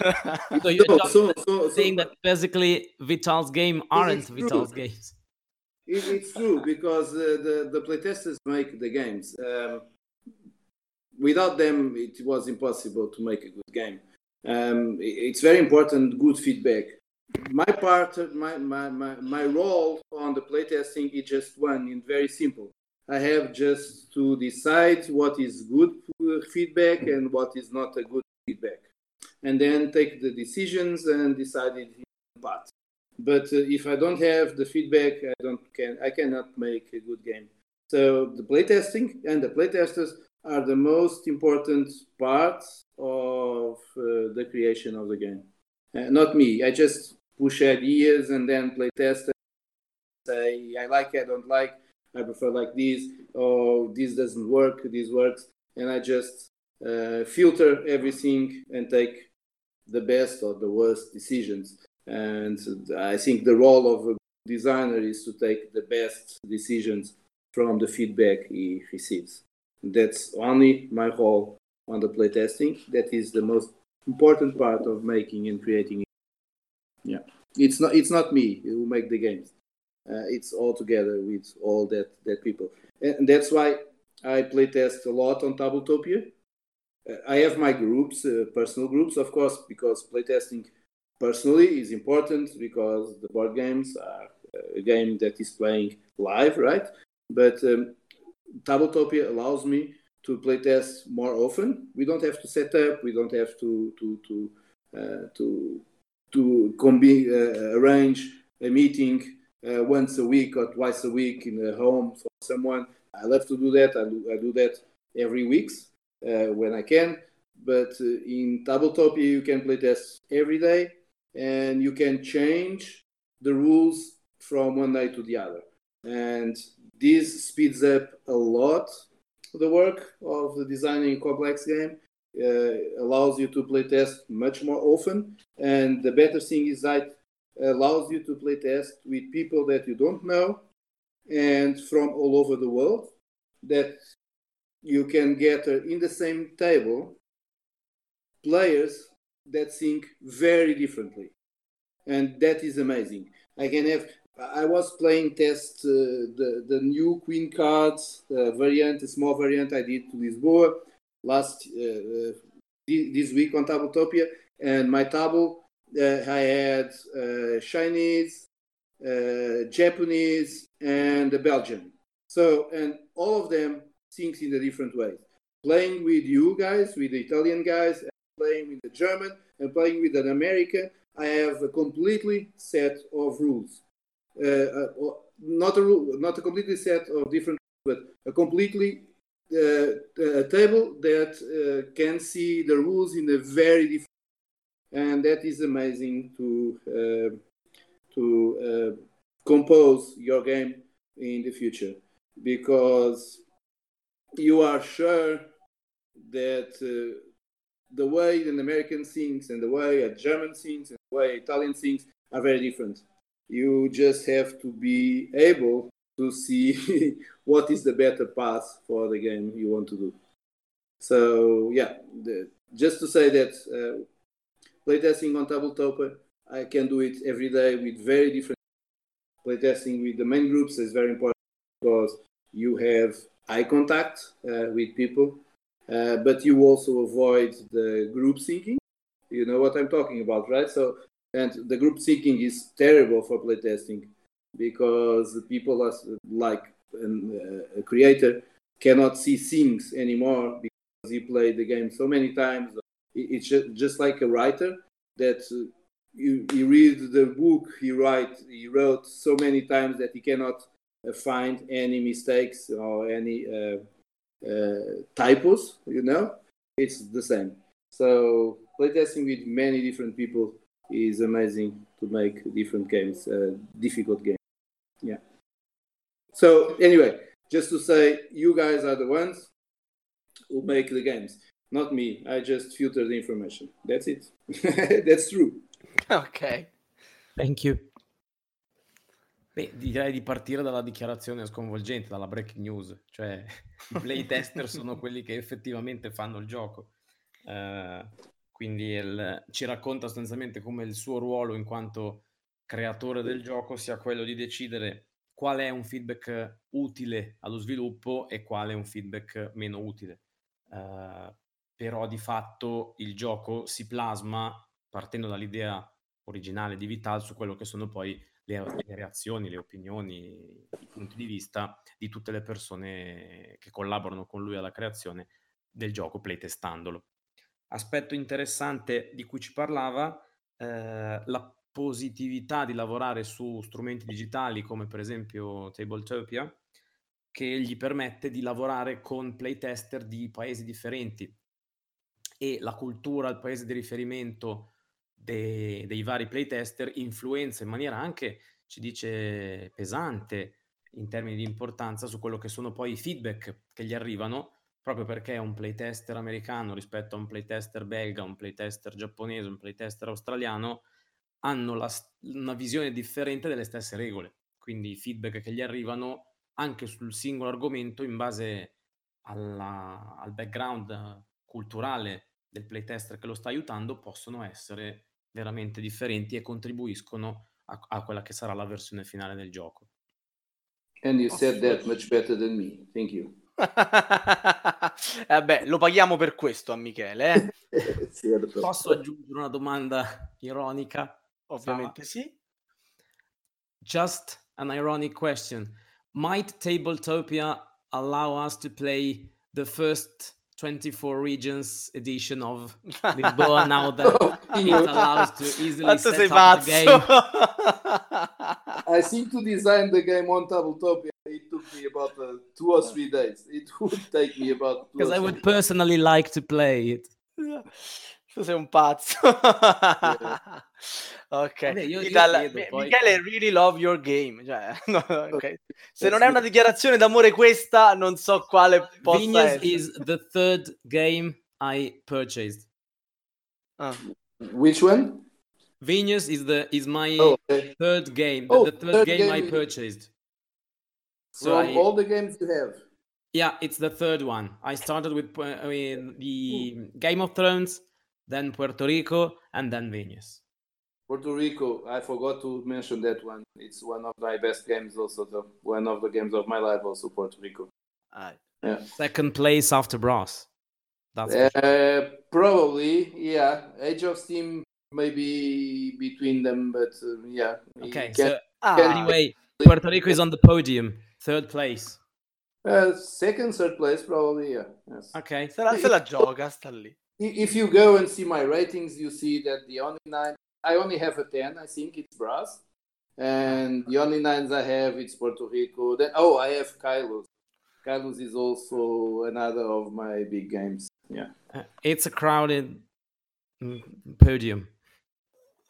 so you're no, so, so, saying so, that basically Vital's game aren't Vital's games. It, it's true because uh, the the playtesters make the games. Um, without them, it was impossible to make a good game. Um, it's very important good feedback. My part, my, my, my, my role on the playtesting is just one, and very simple. I have just to decide what is good feedback and what is not a good feedback, and then take the decisions and decide it in part. But uh, if I don't have the feedback, I don't can I cannot make a good game. So the playtesting and the playtesters are the most important parts of uh, the creation of the game. Uh, not me. I just push ideas and then play test. Say I like, I don't like, I prefer like this, or this doesn't work, this works, and I just uh, filter everything and take the best or the worst decisions. And I think the role of a designer is to take the best decisions from the feedback he receives. That's only my role on the playtesting. That is the most important part of making and creating. Yeah, it's not it's not me who make the games. Uh, it's all together with all that that people, and that's why I playtest a lot on Tabletopia. Uh, I have my groups, uh, personal groups, of course, because playtesting personally is important because the board games are a game that is playing live, right? But um, Tabletopia allows me to play test more often. We don't have to set up. We don't have to to to uh, to to combi- uh, arrange a meeting uh, once a week or twice a week in a home for someone. I love to do that. I do, I do that every weeks uh, when I can. But uh, in Tabletopia, you can play test every day, and you can change the rules from one day to the other. And this speeds up a lot the work of the designing complex game. Uh, allows you to play test much more often, and the better thing is that allows you to play test with people that you don't know and from all over the world that you can get in the same table players that think very differently and that is amazing i can have I was playing test uh, the the new Queen cards uh, variant, a small variant I did to Lisboa last uh, uh this week on Tabletopia, and my table uh, I had uh, Chinese, Japanese, and Belgian. So and all of them thinks in a different way. Playing with you guys, with the Italian guys, playing with a German, and playing with an American, I have a completely set of rules. Uh, uh, not a rule, not a completely set of different, but a completely uh, a table that can see the rules in a very different, and that is amazing to to compose your game in the future. Because you are sure that uh, the way an American thinks and the way a German thinks and the way Italian thinks are very different you just have to be able to see what is the better path for the game you want to do. So yeah, the, just to say that uh, playtesting on tabletop, I can do it every day with very different playtesting with the main groups is very important because you have eye contact uh, with people, uh, but you also avoid the group thinking. You know what I'm talking about, right? So and the group seeking is terrible for playtesting because people are like an, uh, a creator cannot see things anymore because he played the game so many times. It's just like a writer that uh, you, you read the book he write he wrote so many times that he cannot uh, find any mistakes or any uh, typos. You know, it's the same. So playtesting with many different people is amazing to make different games, uh, difficult games. Yeah. So anyway, just to say, you guys are the ones who make the games, not me. I just filter the information. That's it. That's true. Ok. Thank you. Beh, direi di partire dalla dichiarazione sconvolgente, dalla breaking news, cioè i playtester sono quelli che effettivamente fanno il gioco. Uh, quindi il, ci racconta sostanzialmente come il suo ruolo in quanto creatore del gioco sia quello di decidere qual è un feedback utile allo sviluppo e quale è un feedback meno utile. Uh, però di fatto il gioco si plasma partendo dall'idea originale di Vital su quello che sono poi le, le, reazioni, le opinioni, i punti di vista di tutte le persone che collaborano con lui alla creazione del gioco playtestandolo. Aspetto interessante di cui ci parlava, eh, la positività di lavorare su strumenti digitali come per esempio Tabletopia, che gli permette di lavorare con playtester di paesi differenti e la cultura, il paese di riferimento de- dei vari playtester influenza in maniera anche, ci dice, pesante in termini di importanza su quello che sono poi i feedback che gli arrivano, proprio perché un playtester americano rispetto a un playtester belga, un playtester giapponese, un playtester australiano hanno la, una visione differente delle stesse regole, quindi i feedback che gli arrivano anche sul singolo argomento in base alla, al background culturale del playtester che lo sta aiutando possono essere veramente differenti e contribuiscono a, a quella che sarà la versione finale del gioco. And you said that much better than me. Thank you. eh lo paghiamo per questo a Michele. Eh? certo. Posso aggiungere una domanda ironica? Ovviamente sì. Just an ironic question. Might Tabletopia allow us to play the first 24 regions edition of Lisboa now that it allows to easily set up the game? I think to design the game on Tabletopia it took me about uh, two or three days. It would take me about because I would personally like to play it. Tu sei un pazzo. yeah. Ok, Vabbè, io, Vital, io chiedo, poi... Michele, really love your game. Cioè, no, okay. Se non è una dichiarazione d'amore questa, non so quale possa Venus essere. is the third game I purchased. Ah. Which one? Venus is the is my oh, okay. third game. The, oh, the third, third game, game, I purchased. So From I, all the games you have. Yeah, it's the third one. I started with, uh, with the Game of Thrones, then Puerto Rico, and then Venus. Puerto Rico, I forgot to mention that one. It's one of my best games, also the one of the games of my life, also Puerto Rico. Uh, yeah. Second place after Brass. That's uh, sure. probably, yeah. Age of Steam maybe between them, but uh, yeah. Okay, can, so can, anyway, Puerto Rico is on the podium, third place. Uh, second, third place, probably, yeah. Yes. Okay. Se la, se la gioca, sta lì. If you go and see my ratings, you see that the only nine I only have a 10, I think it's brass. And the only nines I have it's Puerto Rico. Then oh, I have Caylus. Caylus is also another of my big games. Yeah. Uh, it's a crowded mm, podium.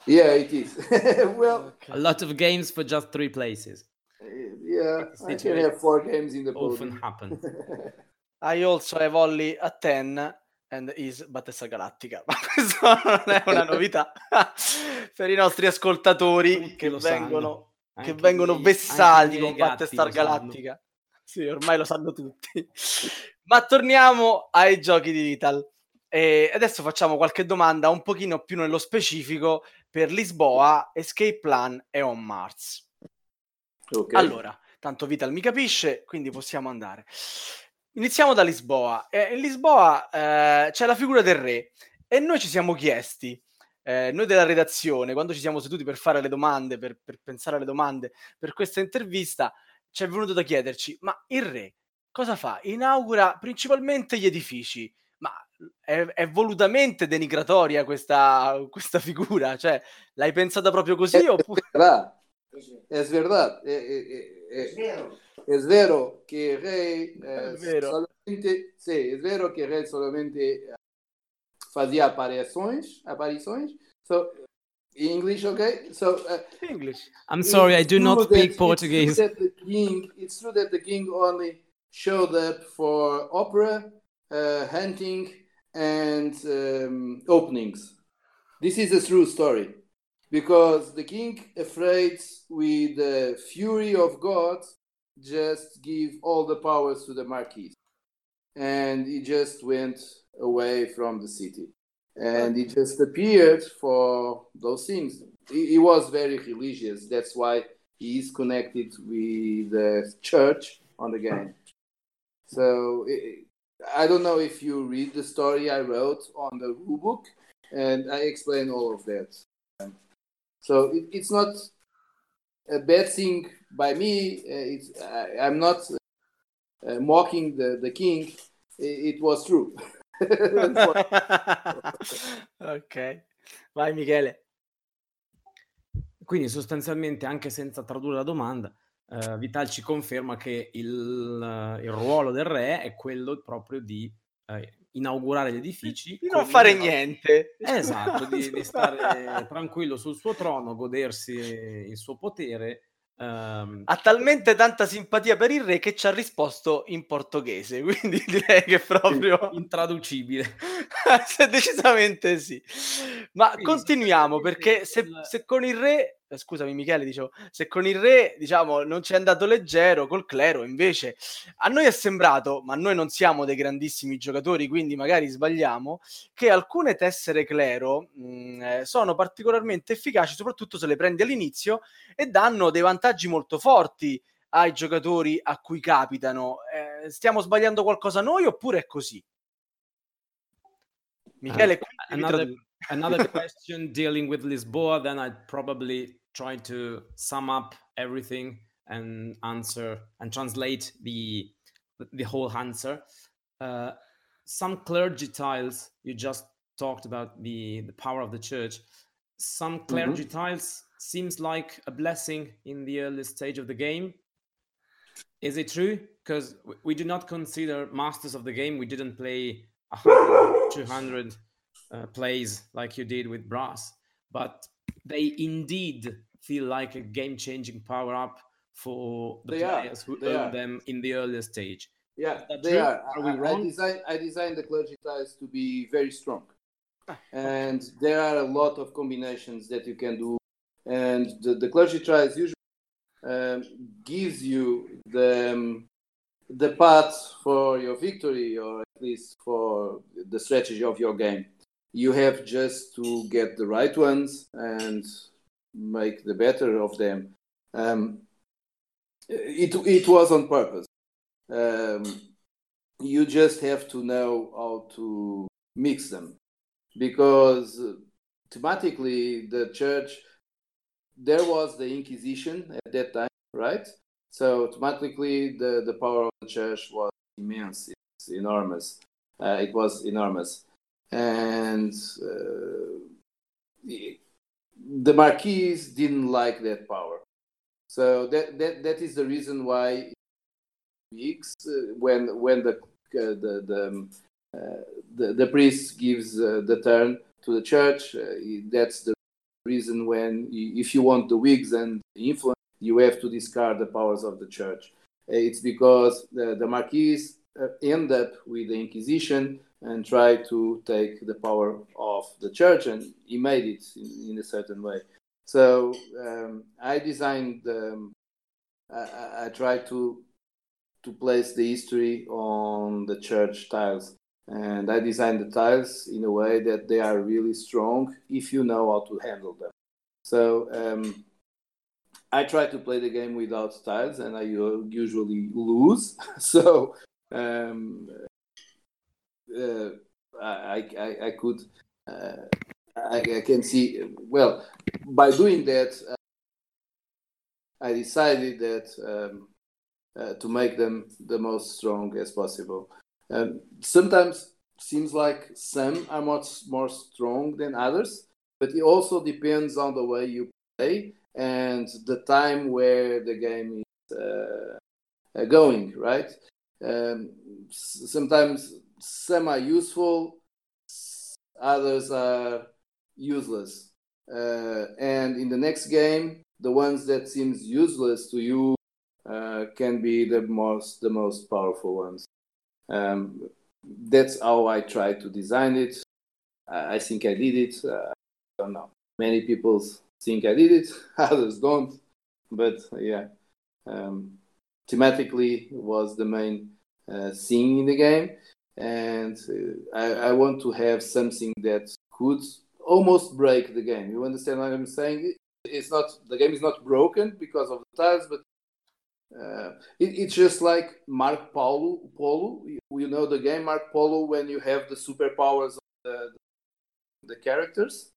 Yeah, it is. well, okay. a lot of games for just three places. Uh, yeah, I can have four games in the podium. Often happen. I also have only a 10 and is Battista Galattica. Ma questo non è una novità per i nostri ascoltatori che vengono, che vengono vessati con Battista Galattica. Sì, ormai lo sanno tutti. Ma torniamo ai giochi di Vital. E adesso facciamo qualche domanda un pochino più nello specifico per Lisboa, Escape Plan e On Mars. Okay. Allora, tanto Vital mi capisce, quindi possiamo andare. Iniziamo da Lisboa. Eh, in Lisboa eh, c'è la figura del re e noi ci siamo chiesti, eh, noi della redazione, quando ci siamo seduti per fare le domande, per, per pensare alle domande per questa intervista, ci è venuto da chiederci, ma il re cosa fa? Inaugura principalmente gli edifici, ma è, è volutamente denigratoria questa, questa, figura? Cioè, l'hai pensata proprio così? È, oppure... è verdad, è, è, è, vero que Rey eh, solamente, sí, es vero que Rey solamente fazia aparições, aparições. So, English, okay? So, uh, English. I'm sorry, I do not speak Portuguese. It's true, king, it's true that the king only showed up for opera, uh, hunting, and um, openings. This is a true story because the king, afraid with the fury of God, just give all the powers to the Marquis. And he just went away from the city. And he just appeared for those things. He, he was very religious. That's why he is connected with the church on the game. So it, I don't know if you read the story I wrote on the rulebook, and I explain all of that. So it, it's not a bad thing by me. It's, I, am not uh, mocking the, the king. It, it was true. ok, vai Michele. Quindi sostanzialmente, anche senza tradurre la domanda, uh, Vital ci conferma che il, uh, il, ruolo del re è quello proprio di uh, inaugurare gli edifici. Di non fare niente. Esatto, di, di stare tranquillo sul suo trono, godersi il suo potere Um, ha talmente tanta simpatia per il re che ci ha risposto in portoghese, quindi direi che è proprio intraducibile. Decisamente sì. Ma quindi, continuiamo perché se, se, con il re, scusami Michele, dicevo, se con il re diciamo non ci è andato leggero, col clero invece a noi è sembrato, ma noi non siamo dei grandissimi giocatori, quindi magari sbagliamo, che alcune tessere clero mh, mm, eh, sono particolarmente efficaci, soprattutto se le prendi all'inizio e danno dei vantaggi molto forti ai giocatori a cui capitano. Eh, stiamo sbagliando qualcosa noi oppure è così? Michele, uh, another, another question dealing with Lisboa, then I'd probably try to sum up everything and answer and translate the the whole answer. Uh, some clergy tiles you just talked about the the power of the church. Some clergy mm-hmm. tiles seems like a blessing in the early stage of the game. Is it true? Because we do not consider masters of the game. We didn't play 100, 200 uh, plays like you did with brass, but they indeed feel like a game-changing power up for the they players are. who they own are. them in the earlier stage. Yeah, they true? are. Are we wrong? I designed, I designed the clergy tiles to be very strong, ah, and there are a lot of combinations that you can do and the, the clergy trials usually um, gives you the um, the path for your victory or at least for the strategy of your game you have just to get the right ones and make the better of them um, it, it was on purpose um, you just have to know how to mix them because thematically the church there was the Inquisition at that time, right? So automatically the, the power of the church was immense, it's enormous. Uh, it was enormous. And uh, the Marquis didn't like that power. So that, that, that is the reason why weeks uh, when when the uh, the the, um, uh, the, the priest gives uh, the turn to the church, that's the reason when if you want the wigs and the influence, you have to discard the powers of the church. It's because the, the Marquis end up with the Inquisition and try to take the power of the church, and he made it in, in a certain way. So um, I designed. Um, I, I tried to to place the history on the church tiles and I designed the tiles in a way that they are really strong if you know how to handle them. So um, I try to play the game without tiles, and I usually lose. so um, uh, I, I, I could uh, I, I, can see well by doing that. Uh, I decided that um, uh, to make them the most strong as possible. Um, sometimes seems like some are much more strong than others, but it also depends on the way you play and the time where the game is uh, going, right? Um, sometimes some are useful, others are useless. Uh, and in the next game, the ones that seems useless to you uh, can be the most the most powerful ones. Um, that's how I try to design it. I think I did it. Uh, I don't know. Many people think I did it, others don't. But yeah, um, thematically was the main uh, thing in the game, and uh, I, I, want to have something that could almost break the game. You understand what I'm saying? it's not the game is not broken because of the tiles, but uh, it, it's just like Marco Polo. Polo, you know the game Marco Polo when you have the superpowers of the, the characters.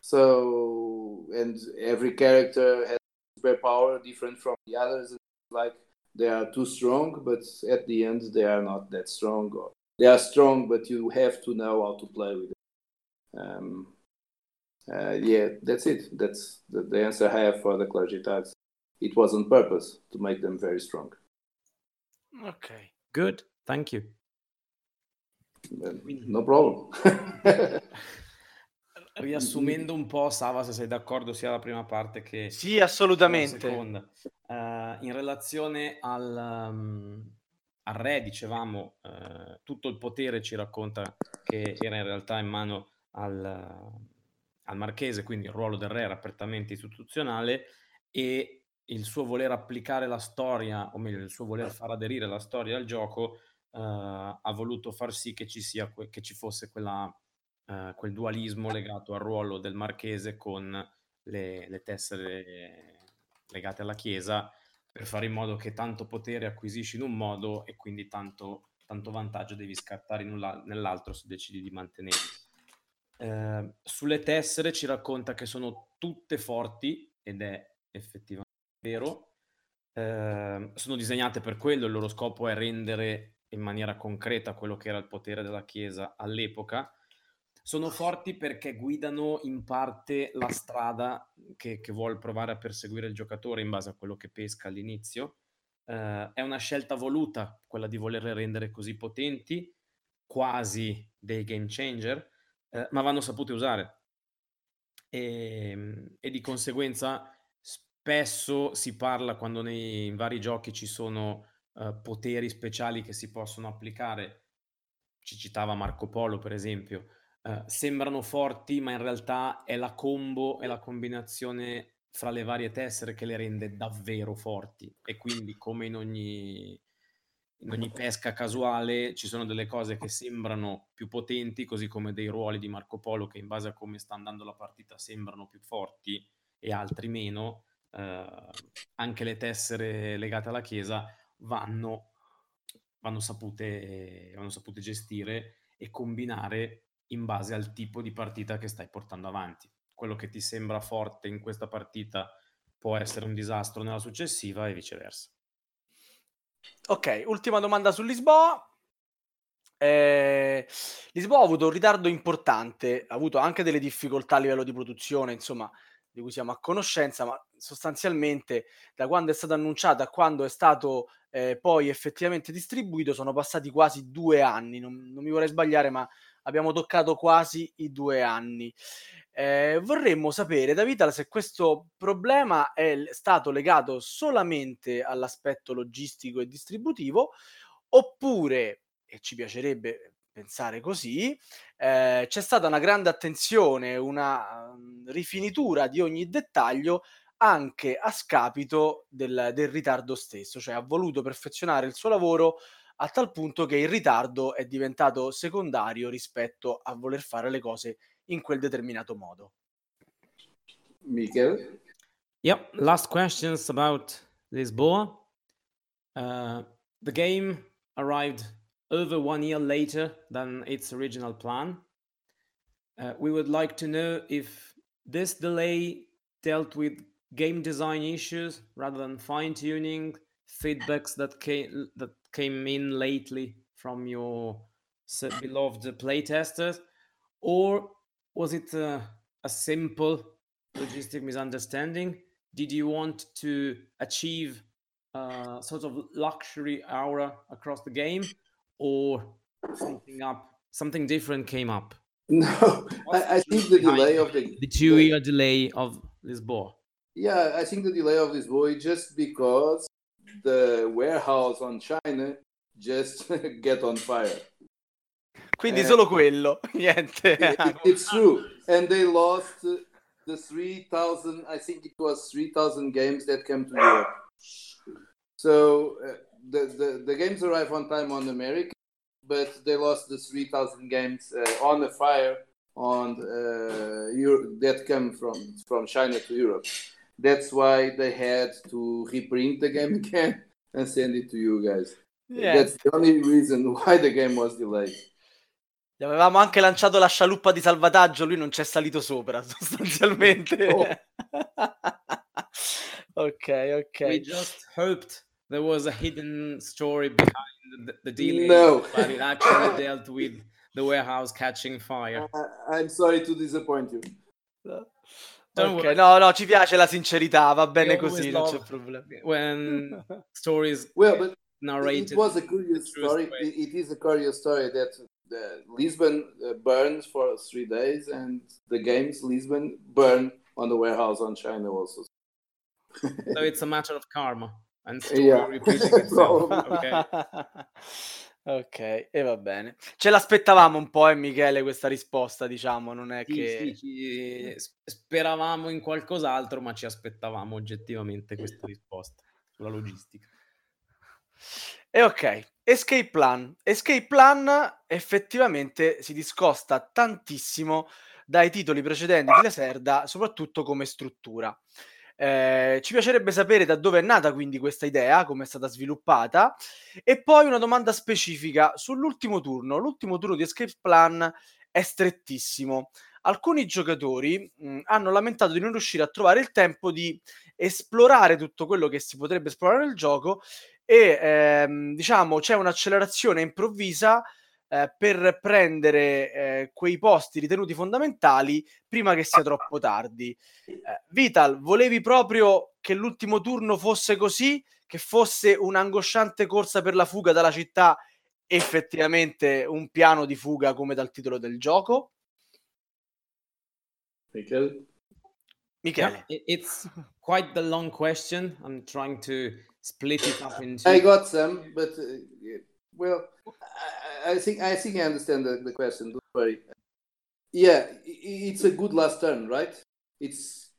So and every character has superpower different from the others. It's like they are too strong, but at the end they are not that strong. Or they are strong, but you have to know how to play with them. Um, uh, yeah, that's it. That's the, the, answer I have for the clergy tiles. It was on purpose to make them very strong. Okay, good. Thank you. no problem. Riassumendo un po', Sava, se sei d'accordo sia la prima parte che sì, assolutamente. la seconda. Uh, in relazione al, um, al re, dicevamo, uh, tutto il potere ci racconta che era in realtà in mano al, al marchese, quindi il ruolo del re era apertamente istituzionale e il suo voler applicare la storia, o meglio, il suo voler far aderire la storia al gioco, uh, ha voluto far sì che ci, sia, che ci fosse quella uh, quel dualismo legato al ruolo del marchese con le, le tessere legate alla Chiesa per fare in modo che tanto potere acquisisci in un modo e quindi tanto, tanto vantaggio devi scartare un, nell'altro se decidi di mantenerli. Eh, sulle tessere ci racconta che sono tutte forti ed è effettivamente vero. Eh, sono disegnate per quello, il loro scopo è rendere in maniera concreta quello che era il potere della Chiesa all'epoca sono forti perché guidano in parte la strada che, che vuole provare a perseguire il giocatore in base a quello che pesca all'inizio. Uh, è una scelta voluta quella di voler rendere così potenti, quasi dei game changer, uh, ma vanno sapute usare. E, ehm, e, di conseguenza spesso si parla quando nei vari giochi ci sono uh, poteri speciali che si possono applicare. Ci citava Marco Polo, per esempio, eh, sembrano forti, ma in realtà è la combo, è la combinazione fra le varie tessere che le rende davvero forti. E quindi, come in ogni, in ogni pesca casuale, ci sono delle cose che sembrano più potenti, così come dei ruoli di Marco Polo che in base a come sta andando la partita sembrano più forti e altri meno. Eh, anche le tessere legate alla Chiesa vanno, vanno, sapute, vanno sapute gestire e combinare in base al tipo di partita che stai portando avanti. Quello che ti sembra forte in questa partita può essere un disastro nella successiva e viceversa. Ok, ultima domanda su Lisboa. Eh, Lisboa ha avuto un ritardo importante, ha avuto anche delle difficoltà a livello di produzione, insomma, di cui siamo a conoscenza, ma sostanzialmente da quando è stato annunciato a quando è stato eh, poi effettivamente distribuito sono passati quasi due anni, non, non mi vorrei sbagliare, ma abbiamo toccato quasi i due anni. Eh, vorremmo sapere, David, se questo problema è stato legato solamente all'aspetto logistico e distributivo, oppure, e ci piacerebbe pensare così, eh, c'è stata una grande attenzione, una um, rifinitura di ogni dettaglio anche a scapito del, del ritardo stesso, cioè ha voluto perfezionare il suo lavoro a tal punto che il ritardo è diventato secondario rispetto a voler fare le cose in quel determinato modo. Michael? Yep, last questions about Lisboa. Uh, the game arrived over one year later than its original plan. Uh, we would like to know if this delay dealt with game design issues rather than fine tuning, feedbacks that came that came in lately from your beloved playtesters, or was it a, a simple logistic misunderstanding? Did you want to achieve a sort of luxury aura across the game, or something up, something different came up? No, I, I, think the delay of the the two-year delay of Lisboa. Yeah, I think the delay of Lisboa is just because the warehouse on China just get on fire. Quindi and solo quello, niente. It, it's true. And they lost the 3,000, I think it was 3,000 games that came to Europe. So uh, the, the, the games arrive on time on America, but they lost the 3,000 games uh, on the fire on uh, Europe, that came from from China to Europe. That's why they had to reprint the game again and send it to you guys. Yeah. That's the only reason why the game was delayed. Gli avevamo anche lanciato la scialuppa di salvataggio, lui non c'è salito sopra sostanzialmente. Oh. ok, ok. We just hoped there was a hidden story behind the, the delay, no. but it actually dealt with the warehouse catching fire. Uh, I'm sorry to disappoint you. Okay. No, no, ci piace la sincerità, va bene così, non c'è problema. When stories well, but narrated. It was a curious story. It, it is a curious story that the Lisbon uh, burned for three days, and the games Lisbon burned on the warehouse on China also. so it's a matter of karma and story yeah. repeating itself. okay. Ok, e va bene. Ce l'aspettavamo un po', eh, Michele, questa risposta, diciamo, non è sì, che... Sì, speravamo in qualcos'altro, ma ci aspettavamo oggettivamente questa risposta sulla logistica. E ok, Escape Plan. Escape Plan effettivamente si discosta tantissimo dai titoli precedenti di Laserda, soprattutto come struttura. Eh, ci piacerebbe sapere da dove è nata quindi questa idea, come è stata sviluppata e poi una domanda specifica sull'ultimo turno. L'ultimo turno di Escape Plan è strettissimo. Alcuni giocatori mh, hanno lamentato di non riuscire a trovare il tempo di esplorare tutto quello che si potrebbe esplorare nel gioco e ehm, diciamo c'è un'accelerazione improvvisa eh, per prendere eh, quei posti ritenuti fondamentali prima che sia troppo tardi. Eh, Vital, volevi proprio che l'ultimo turno fosse così, che fosse un'angosciante corsa per la fuga dalla città, effettivamente un piano di fuga come dal titolo del gioco? Michele? Michele. Yeah, it's quite the long question. I'm trying to split it up into. I got some, but uh, well, I, I, think I think I understand the, the question. Don't worry. Yeah, it's a good last turn, right? It's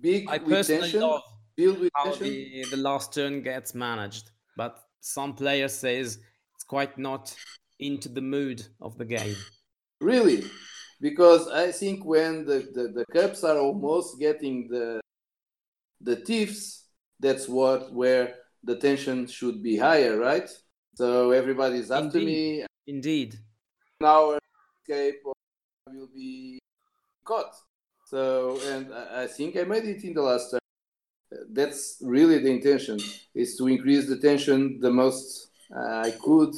big I with tension, love build with how tension. The, the last turn gets managed, but some players says it's quite not into the mood of the game. Really? Because I think when the, the, the cups are almost getting the the thieves, that's what where the tension should be higher, right? So everybody's after Indeed. me. Indeed. Now escape will be caught. So, and I think I made it in the last time. That's really the intention: is to increase the tension the most uh, I could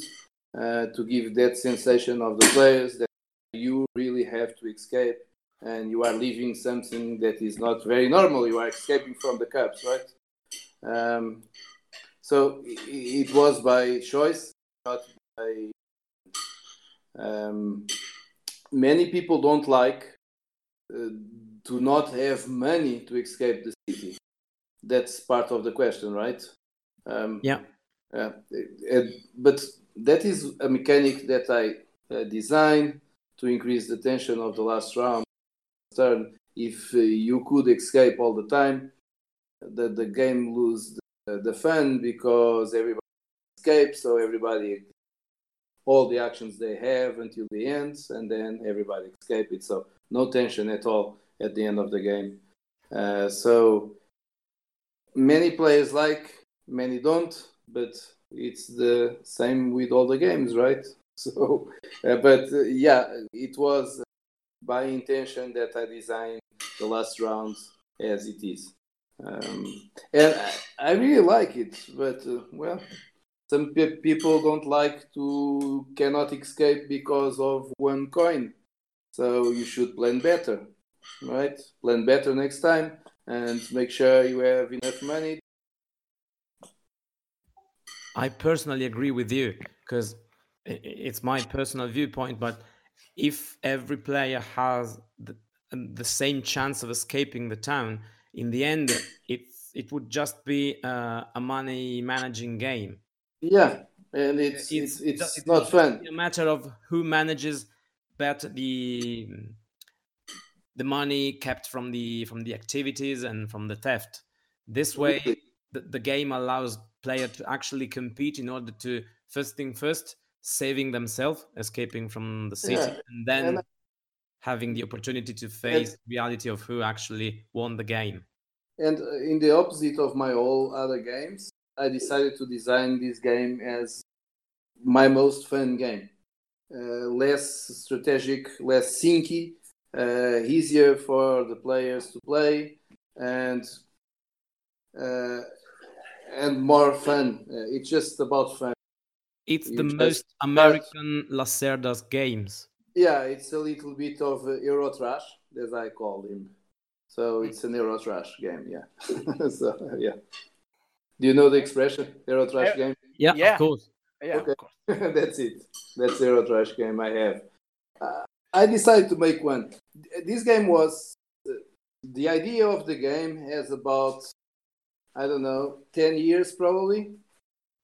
uh, to give that sensation of the players that you really have to escape and you are leaving something that is not very normal. You are escaping from the cups, right? Um, so it was by choice, not by. Um, many people don't like uh, to not have money to escape the city. That's part of the question, right? Um, yeah. Uh, but that is a mechanic that I uh, designed to increase the tension of the last round. Turn. If uh, you could escape all the time, the, the game lose the fun because everybody escapes, so everybody all the actions they have until the end, and then everybody escape it. So no tension at all at the end of the game. Uh, so many players like, many don't, but it's the same with all the games, right? So, uh, but uh, yeah, it was by intention that I designed the last round as it is. Um, and I, really like it, but uh, well, some pe- people don't like to cannot escape because of one coin. So you should plan better, right? Plan better next time and make sure you have enough money. I personally agree with you because it's my personal viewpoint, but if every player has the, the same chance of escaping the town, in the end, it it would just be uh, a money managing game. Yeah, and it's it's it's, it's, it's not fun. A matter of who manages better the the money kept from the from the activities and from the theft. This way, the, the game allows player to actually compete in order to first thing first saving themselves, escaping from the city, yeah. and then and having the opportunity to face and, reality of who actually won the game. And uh, in the opposite of my all other games, I decided to design this game as my most fun game. Uh, less strategic, less sinky, uh, easier for the players to play, and uh, and more fun. Uh, it's just about fun. It's you the most American Lacerda's games. Yeah, it's a little bit of Euro trash, as I call him. So hmm. it's an Euro trash game. Yeah. so yeah. Do you know the expression Euro trash game? Yeah, yeah. of course. Yeah, okay. That's it. That's Euro trash game I have. Uh, I decided to make one. This game was uh, the idea of the game has about I don't know ten years probably.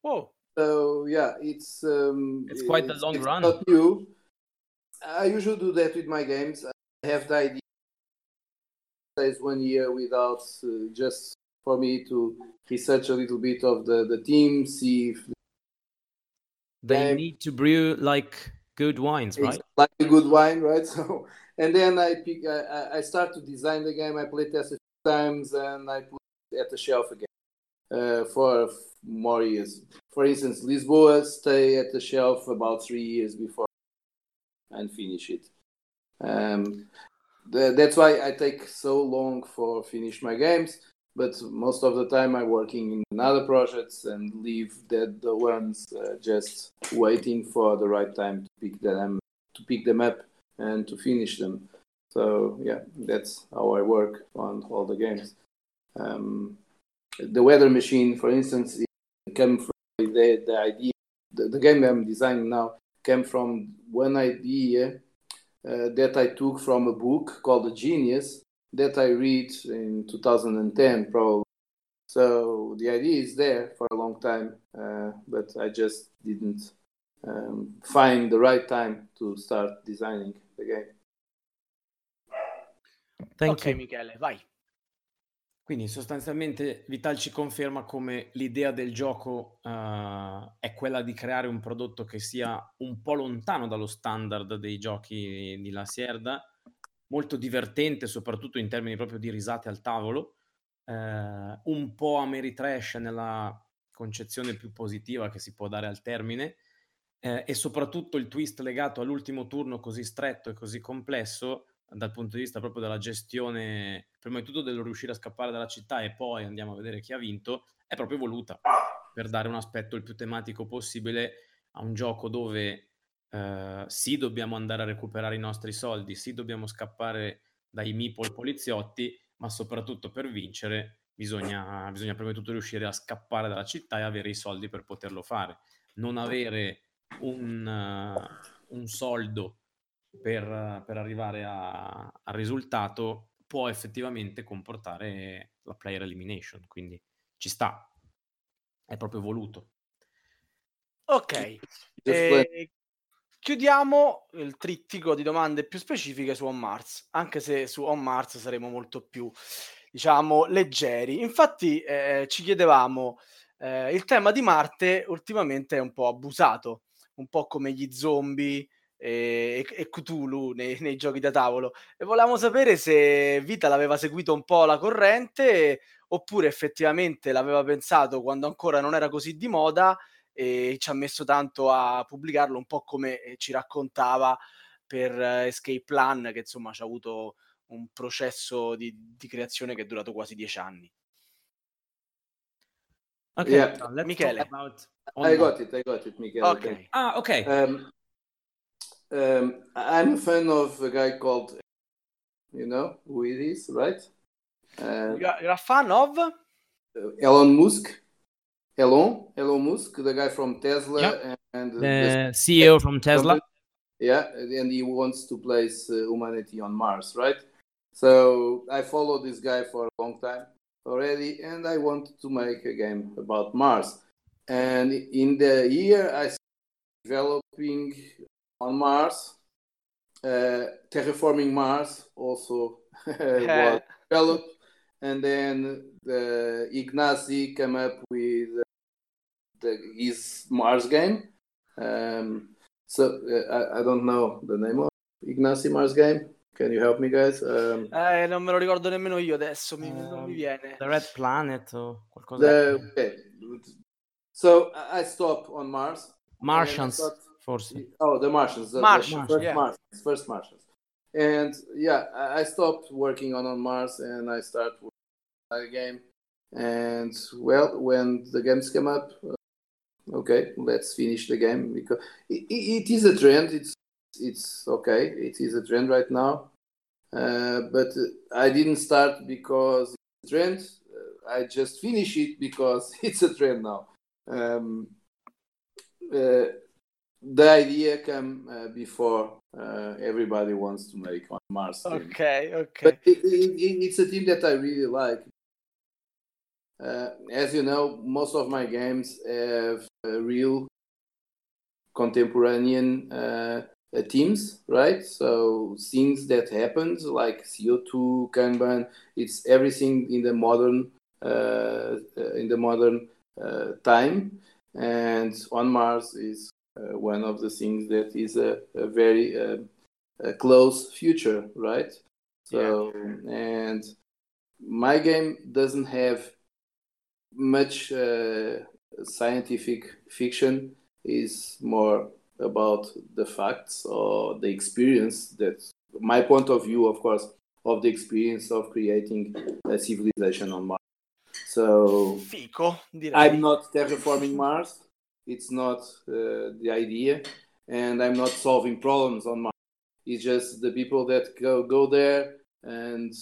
Whoa. So yeah, it's um, it's quite a long it's run. Not new. I usually do that with my games. I have the idea stays one year without uh, just for me to research a little bit of the the team, see if they need to brew like good wines, right? like a good wine, right? So, and then I pick, I, I start to design the game. I play test a few times, and I put it at the shelf again uh, for more years. For instance, Lisboa stay at the shelf about three years before and finish it. Um, the, that's why I take so long for finish my games. But most of the time, I'm working in other projects and leave that the ones uh, just waiting for the right time to pick them to pick them up and to finish them. So yeah, that's how I work on all the games. Um, the weather machine, for instance, came from the, the idea. The, the game I'm designing now came from one idea uh, that I took from a book called The Genius that I read in 2010, probably. So the idea is there for a long time, uh, but I just didn't um, find the right time to start designing the game. Thank ok, you. Michele, vai. Quindi sostanzialmente Vital ci conferma come l'idea del gioco uh, è quella di creare un prodotto che sia un po' lontano dallo standard dei giochi di La Sierda, molto divertente soprattutto in termini proprio di risate al tavolo, uh, un po' Ameritrash nella concezione più positiva che si può dare al termine uh, e soprattutto il twist legato all'ultimo turno così stretto e così complesso dal punto di vista proprio della gestione, prima di tutto dello riuscire a scappare dalla città e poi andiamo a vedere chi ha vinto, è proprio voluta per dare un aspetto il più tematico possibile a un gioco dove eh, sì dobbiamo andare a recuperare i nostri soldi, sì dobbiamo scappare dai meeple poliziotti, ma soprattutto per vincere bisogna, bisogna prima di tutto riuscire a scappare dalla città e avere i soldi per poterlo fare. Non avere un, uh, un soldo per, per arrivare a, al risultato può effettivamente comportare la player elimination, quindi ci sta, è proprio voluto. Ok, eh, chiudiamo il trittico di domande più specifiche su On Mars, anche se su On Mars saremo molto più, diciamo, leggeri. Infatti eh, ci chiedevamo, eh, il tema di Marte ultimamente è un po' abusato, un po' come gli zombie, e, e Cthulhu nei, nei, giochi da tavolo e volevamo sapere se Vita l'aveva seguito un po' la corrente oppure effettivamente l'aveva pensato quando ancora non era così di moda e ci ha messo tanto a pubblicarlo un po' come eh, ci raccontava per Escape Plan che insomma ci ha avuto un processo di, di creazione che è durato quasi dieci anni. Ok, yeah. Michele. I got it, I got it, Michele. Ok. Ah, ok. Um, Um, I'm a fan of a guy called, you know who it is, right? Uh, you're a fan of uh, Elon Musk. Elon, Elon Musk, the guy from Tesla yep. and, the, the CEO from Tesla. Yeah, and he wants to place uh, humanity on Mars, right? So I follow this guy for a long time already, and I wanted to make a game about Mars. And in the year I started developing on Mars. Uh, terraforming Mars also was developed, and then the Ignacy came up with the, his Mars game. Um, so uh, I, I, don't know the name of Ignacy Mars game. can you help me, guys? Um, eh, non me lo ricordo nemmeno io adesso, mi, um, non mi viene. The Red Planet o qualcosa. The, okay. So I stop on Mars. Martians, Oh, the Martians. The, Martians, the first yeah. Martians. First Martians. And yeah, I stopped working on on Mars and I started working on a game. And well, when the games came up, uh, okay, let's finish the game because it, it is a trend. It's it's okay. It is a trend right now. Uh, but I didn't start because it's a trend. Uh, I just finish it because it's a trend now. Um, uh, the idea came uh, before uh, everybody wants to make on Mars. Team. Okay, okay. But it, it, it's a team that I really like. Uh, as you know, most of my games have real contemporanean uh, teams, right? So things that happened like CO2, Kanban, it's everything in the modern uh, in the modern time. And on Mars is uh, one of the things that is a, a very uh, a close future, right? So yeah. and my game doesn't have much uh, scientific fiction. is more about the facts or the experience that my point of view, of course, of the experience of creating a civilization on Mars. So Fico, I'm not terraforming Mars. It's not uh, the idea, and I'm not solving problems on Mars. It's just the people that go go there and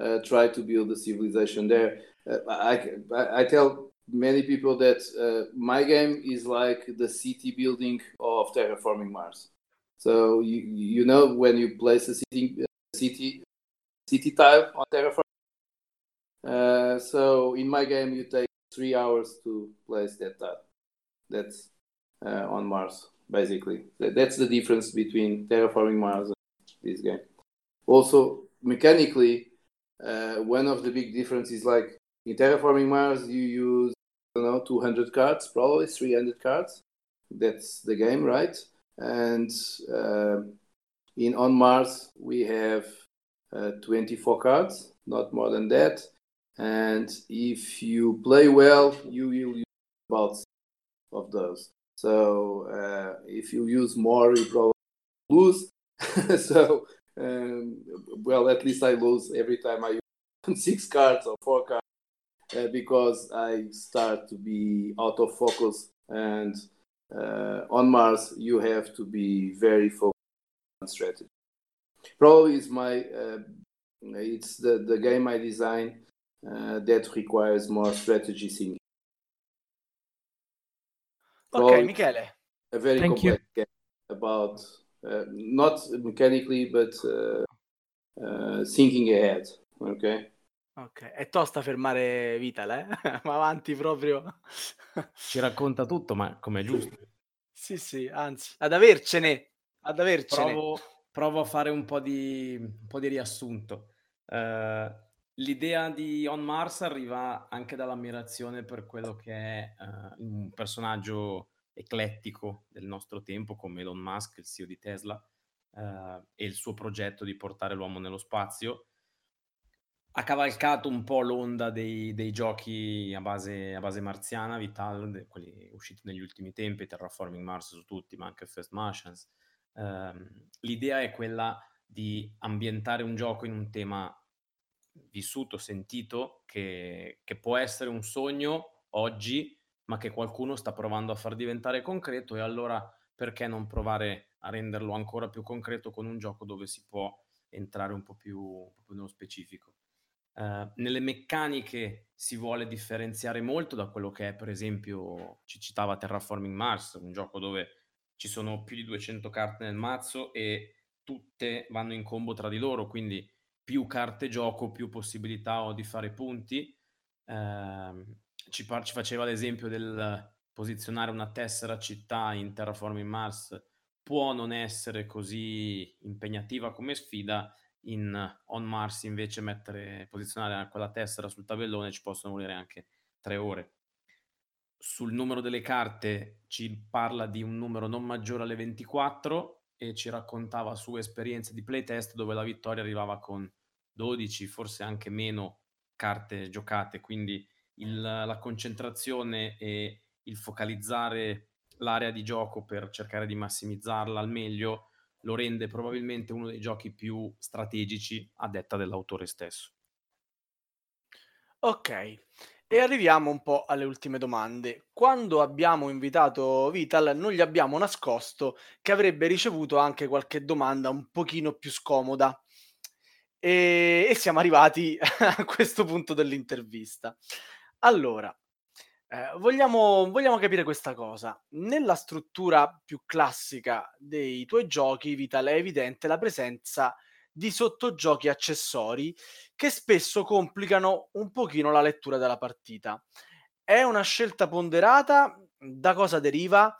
uh, try to build a civilization there. Uh, I, I tell many people that uh, my game is like the city building of terraforming Mars. So you you know when you place a city city city tile on terraform. Uh, so in my game you take three hours to place that tile that's uh, on Mars, basically. That's the difference between terraforming Mars and this game. Also, mechanically, uh, one of the big differences, is like in terraforming Mars, you use I don't know 200 cards, probably 300 cards. That's the game, right? And uh, in on Mars, we have uh, 24 cards, not more than that. And if you play well, you will use about of those. So uh, if you use more, you probably lose. so um, well, at least I lose every time I use six cards or four cards uh, because I start to be out of focus. And uh, on Mars, you have to be very focused on strategy. Probably is my uh, it's the the game I design uh, that requires more strategy thinking. Ok, Michele. A very Thank complex you. game about uh, not mechanically, but uh, uh, thinking ahead. Ok. Ok, è tosta fermare Vital, eh? ma avanti proprio. Ci racconta tutto, ma come è giusto. sì, sì, anzi, ad avercene, ad avercene. Provo, provo a fare un po' di, un po di riassunto. Uh, l'idea di On Mars arriva anche dall'ammirazione per quello che è uh, un personaggio eclettico del nostro tempo come Elon Musk, il CEO di Tesla, uh, e il suo progetto di portare l'uomo nello spazio. Ha cavalcato un po' l'onda dei, dei giochi a base, a base, marziana, Vital, quelli usciti negli ultimi tempi, Terraforming Mars su tutti, ma anche First Martians. Uh, l'idea è quella di ambientare un gioco in un tema vissuto, sentito, che, che può essere un sogno oggi, ma che qualcuno sta provando a far diventare concreto e allora perché non provare a renderlo ancora più concreto con un gioco dove si può entrare un po' più, un po più nello specifico. Uh, nelle meccaniche si vuole differenziare molto da quello che è, per esempio, ci citava Terraforming Mars, un gioco dove ci sono più di 200 carte nel mazzo e tutte vanno in combo tra di loro, quindi più carte gioco, più possibilità ho di fare punti. Eh, ci, par- ci, faceva l'esempio del posizionare una tessera città in Terraforming Mars può non essere così impegnativa come sfida, in On Mars invece mettere, posizionare quella tessera sul tabellone ci possono volere anche tre ore. Sul numero delle carte ci parla di un numero non maggiore alle 24, e ci raccontava sue esperienze di playtest dove la vittoria arrivava con 12, forse anche meno carte giocate, quindi il, la concentrazione e il focalizzare l'area di gioco per cercare di massimizzarla al meglio lo rende probabilmente uno dei giochi più strategici a detta dell'autore stesso. Ok, e arriviamo un po' alle ultime domande. Quando abbiamo invitato Vital non gli abbiamo nascosto che avrebbe ricevuto anche qualche domanda un pochino più scomoda. E, e siamo arrivati a questo punto dell'intervista. Allora, eh, vogliamo, vogliamo capire questa cosa. Nella struttura più classica dei tuoi giochi, Vital, è evidente la presenza di sottogiochi accessori che spesso complicano un pochino la lettura della partita. È una scelta ponderata? Da cosa deriva?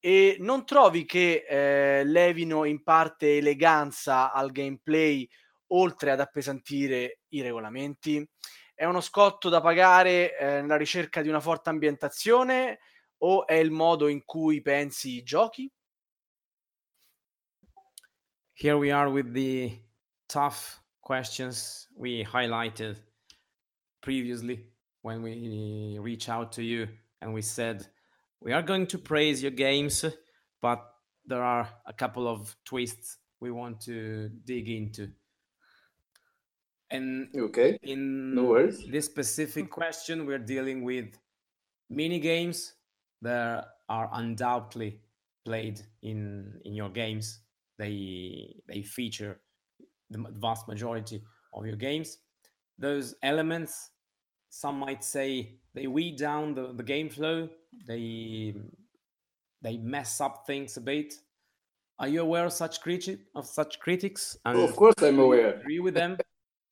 E non trovi che eh, levino in parte eleganza al gameplay oltre ad appesantire i regolamenti? È uno scotto da pagare eh, nella ricerca di una forte ambientazione o è il modo in cui pensi i giochi? Here we are with the tough questions we highlighted previously when we reach out to you and we said we are going to praise your games but there are a couple of twists we want to dig into and okay, in no worries. this specific hmm. question, we're dealing with mini games that are undoubtedly played in in your games. They they feature the vast majority of your games. Those elements, some might say, they weed down the, the game flow. They they mess up things a bit. Are you aware of such critic of such critics? And of course, I'm aware. Agree with them.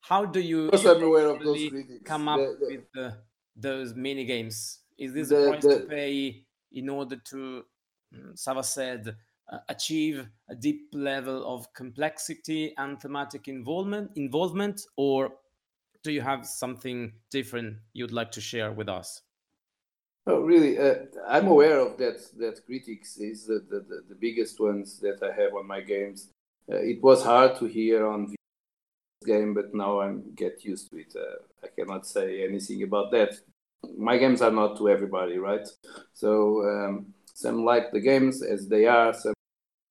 How do you I'm of those come up the, the, with the, those mini games? Is this the, price to pay in order to, mm, Sava said, uh, achieve a deep level of complexity and thematic involvement, involvement, or do you have something different you'd like to share with us? Oh, really? Uh, I'm aware of that. That critics is the, the, the, biggest ones that I have on my games. Uh, it was hard to hear on game, but now I'm get used to it. Uh, I cannot say anything about that. My games are not to everybody, right? So um, some like the games as they are, some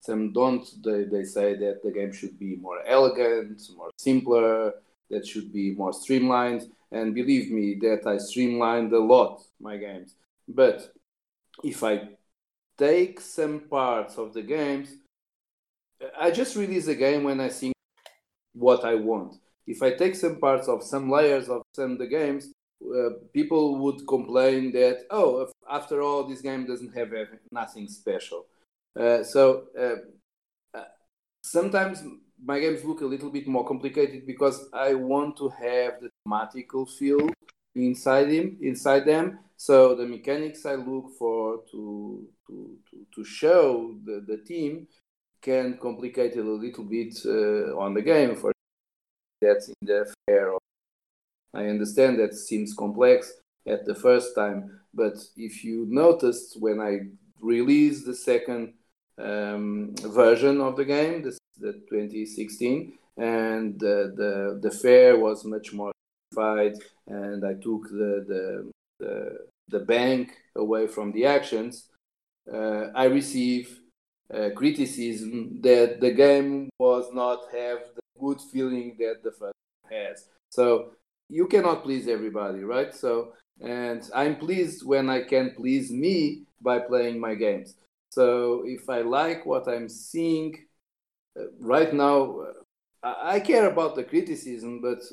some don't. They, they say that the game should be more elegant, more simpler, that should be more streamlined. And believe me, that I streamlined a lot my games. But if I take some parts of the games, I just release a game when I think what I want. If I take some parts of some layers of some of the games, uh, people would complain that oh, after all, this game doesn't have nothing special. Uh, so uh, uh, sometimes my games look a little bit more complicated because I want to have the thematical feel inside him, inside them. So the mechanics I look for to to to, to show the, the team can complicate it a little bit uh, on the game. For that's in the fair. I understand that seems complex at the first time, but if you noticed when I released the second um, version of the game, this, the 2016, and the, the the fair was much more simplified, and I took the the the, the bank away from the actions. Uh, I receive uh, criticism that the game was not have the good feeling that the first has. So you cannot please everybody, right? So and I'm pleased when I can please me by playing my games. So if I like what I'm seeing uh, right now, uh, I care about the criticism, but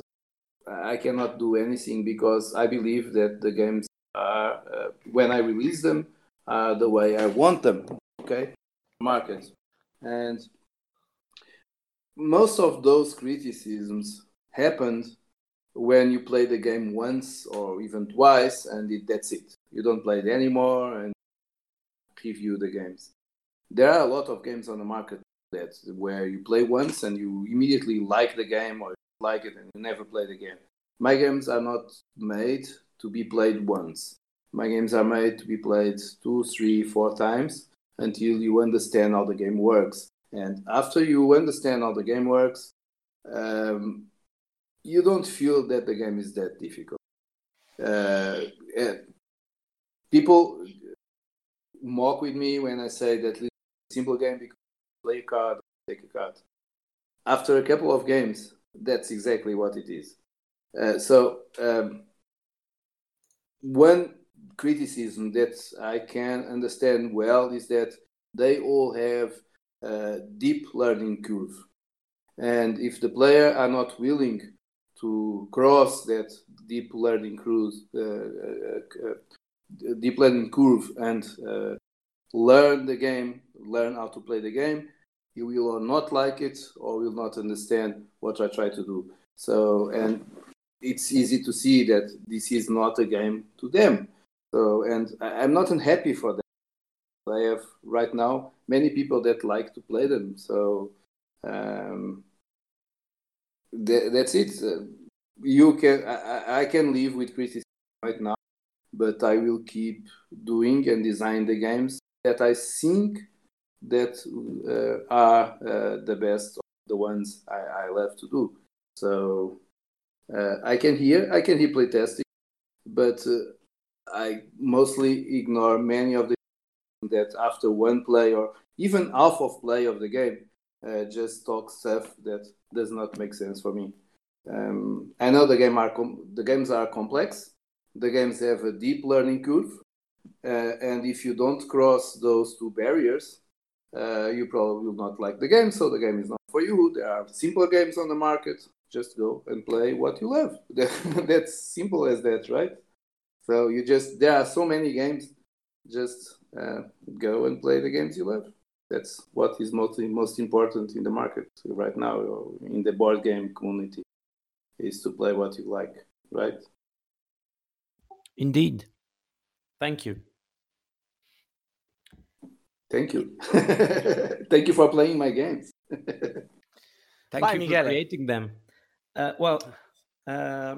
I cannot do anything because I believe that the games are, uh, when I release them, are the way I want them. Okay market. And most of those criticisms happened when you play the game once or even twice and it, that's it. You don't play it anymore and review the games. There are a lot of games on the market that where you play once and you immediately like the game or like it and you never play the game. My games are not made to be played once. My games are made to be played two, three, four times until you understand how the game works. And after you understand how the game works, um, you don't feel that the game is that difficult. Uh, people mock with me when I say that it's a simple game because play a card, take a card. After a couple of games, that's exactly what it is. Uh, so um, criticism that I can understand well is that they all have a deep learning curve. And if the player are not willing to cross that deep learning curve, uh, uh, uh, deep learning curve and uh, learn the game, learn how to play the game, you will not like it or will not understand what I try to do. So, and it's easy to see that this is not a game to them. So, and I'm not unhappy for that. I have right now many people that like to play them. So, um, th- that's it. Uh, you can, I, I can live with criticism right now, but I will keep doing and design the games that I think that uh, are uh, the best, the ones I, I love to do. So uh, I can hear, I can hear playtesting, but uh, I mostly ignore many of the that after one play or even half of play of the game uh, just talk stuff that does not make sense for me. Um, I know the game are com- the games are complex. The games have a deep learning curve, uh, and if you don't cross those two barriers, uh, you probably will not like the game. So the game is not for you. There are simpler games on the market. Just go and play what you love. That's simple as that, right? So you just there are so many games. Just uh, go and play the games you love. That's what is most most important in the market right now, in the board game community, is to play what you like, right? Indeed. Thank you. Thank you. Thank you for playing my games. Thank Vai, you Michele. for creating them. Uh, well, uh,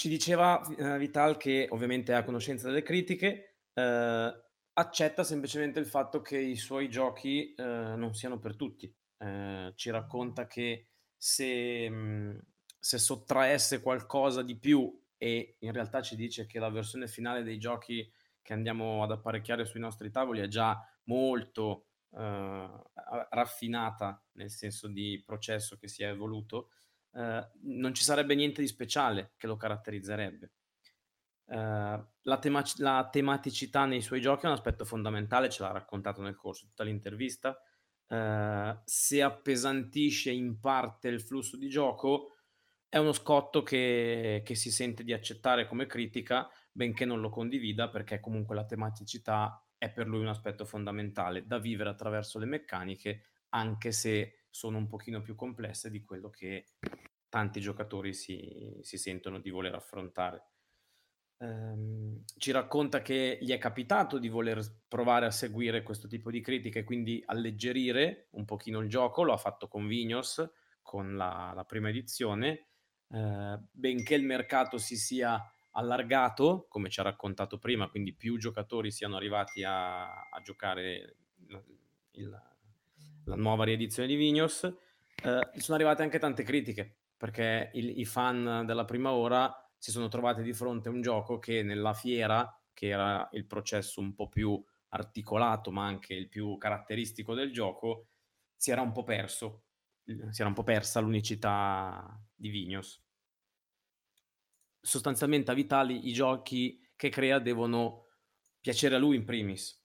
ci diceva uh, Vital che ovviamente ha conoscenza delle critiche, uh, accetta semplicemente il fatto che i suoi giochi uh, non siano per tutti. Uh, ci racconta che se, mm, se sottraesse qualcosa di più e in realtà ci dice che la versione finale dei giochi che andiamo ad apparecchiare sui nostri tavoli è già molto uh, raffinata nel senso di processo che si è evoluto, uh, non ci sarebbe niente di speciale che lo caratterizzerebbe. Uh, la, tema- la, tematicità nei suoi giochi è un aspetto fondamentale, ce l'ha raccontato nel corso di tutta l'intervista. se appesantisce in parte il flusso di gioco, è uno scotto che, che si sente di accettare come critica, benché non lo condivida, perché comunque la tematicità è per lui un aspetto fondamentale da vivere attraverso le meccaniche, anche se sono un pochino più complesse di quello che tanti giocatori si, si sentono di voler affrontare. Um, ci racconta che gli è capitato di voler provare a seguire questo tipo di critiche, quindi alleggerire un pochino il gioco, lo ha fatto con Vignos, con la, la prima edizione, uh, benché il mercato si sia allargato, come ci ha raccontato prima, quindi più giocatori siano arrivati a, a giocare il, il, la nuova riedizione di Vignos, eh, sono arrivate anche tante critiche, perché il, i fan della prima ora si sono trovati di fronte a un gioco che nella fiera, che era il processo un po' più articolato, ma anche il più caratteristico del gioco, si era un po' perso, si era un po' persa l'unicità di Vignos sostanzialmente a Vitali i giochi che crea devono piacere a lui in primis.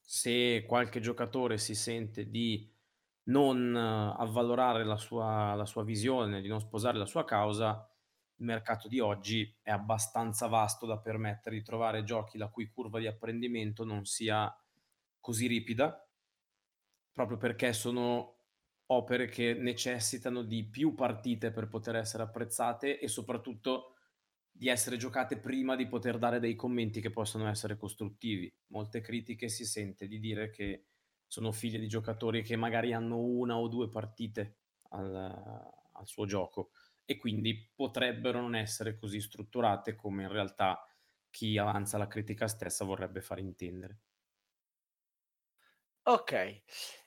Se qualche giocatore si sente di non avvalorare la sua, la sua visione, di non sposare la sua causa, il mercato di oggi è abbastanza vasto da permettere di trovare giochi la cui curva di apprendimento non sia così ripida, proprio perché sono opere che necessitano di più partite per poter essere apprezzate e soprattutto di essere giocate prima di poter dare dei commenti che possono essere costruttivi. Molte critiche si sente di dire che sono figlie di giocatori che magari hanno una o due partite al, al suo gioco e quindi potrebbero non essere così strutturate come in realtà chi avanza la critica stessa vorrebbe far intendere. Ok.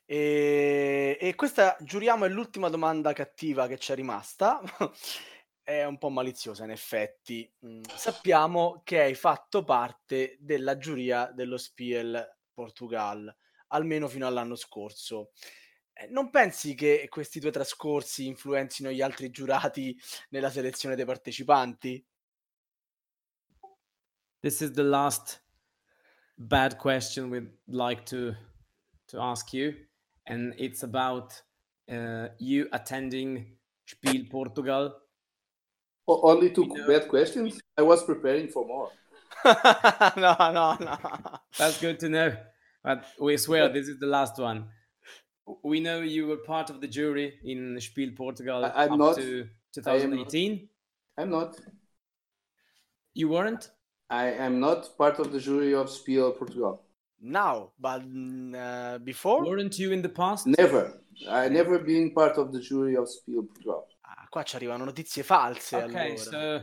E, e questa, giuriamo, è l'ultima domanda cattiva che ci è rimasta. è un po' maliziosa, in effetti. Mm, sappiamo che hai fatto parte della giuria dello Spiel Portugal, almeno fino all'anno scorso. Eh, non pensi che questi due trascorsi influenzino gli altri giurati nella selezione dei partecipanti? This is the last bad question we'd like to to ask you, and it's about uh, you attending Spiel Portugal. only two you know? bad questions. I was preparing for more. no, no, no. That's good to know. But we swear this is the last one. We know you were part of the jury in Spiel Portugal I, am up not, to 2018. I'm not. You weren't? I am not part of the jury of Spiel Portugal. Now, but uh, before? Weren't you in the past? Never. I never been part of the jury of Spiel Portugal. Ah, qua ci arrivano notizie false. Okay, allora. so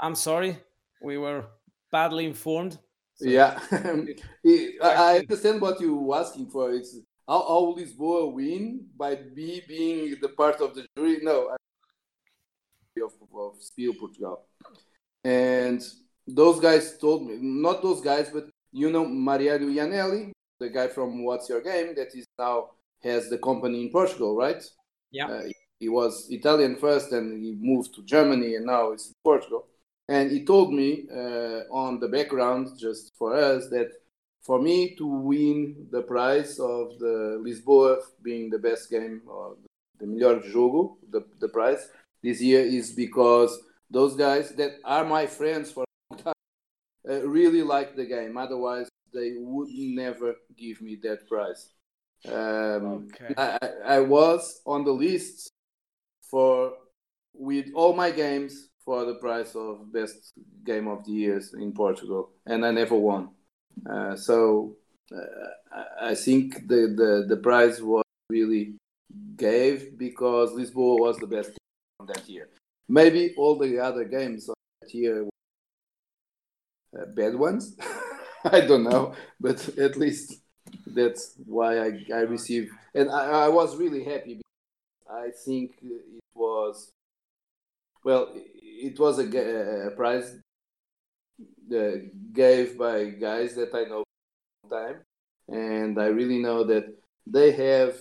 I'm sorry. We were badly informed. So yeah. I understand what you're asking for. It's how, how Lisboa win by me being the part of the jury? No, of, of Spiel Portugal. And those guys told me, not those guys, but you know Mariano Iannelli, the guy from What's Your Game, that is now has the company in Portugal, right? Yeah. Uh, he was Italian first, and he moved to Germany, and now it's in Portugal. And he told me uh, on the background, just for us, that for me to win the prize of the Lisboa being the best game or the melhor jogo, the, the prize this year is because those guys that are my friends for uh, really like the game. Otherwise, they would never give me that prize. Um, okay. I, I was on the list for with all my games for the prize of best game of the years in Portugal, and I never won. Uh, so uh, I think the, the the prize was really gave because Lisboa was the best game that year. Maybe all the other games that year uh, bad ones. I don't know, but at least that's why I, I received, and I, I was really happy. Because I think it was, well, it was a, a prize uh, gave by guys that I know time, and I really know that they have,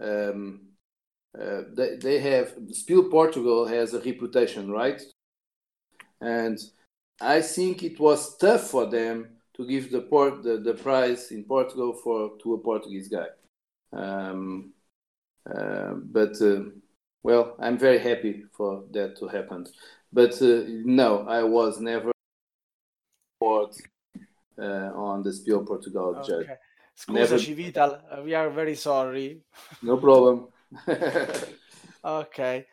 um, uh, they, they have Spiel Portugal has a reputation, right? And I think it was tough for them to give the port the, the prize in Portugal for to a Portuguese guy. Um, uh, but uh, well, I'm very happy for that to happen. But uh, no, I was never uh, on the Spiel Portugal okay. judge. Scusaci, never... Vital, we are very sorry. No problem. ok.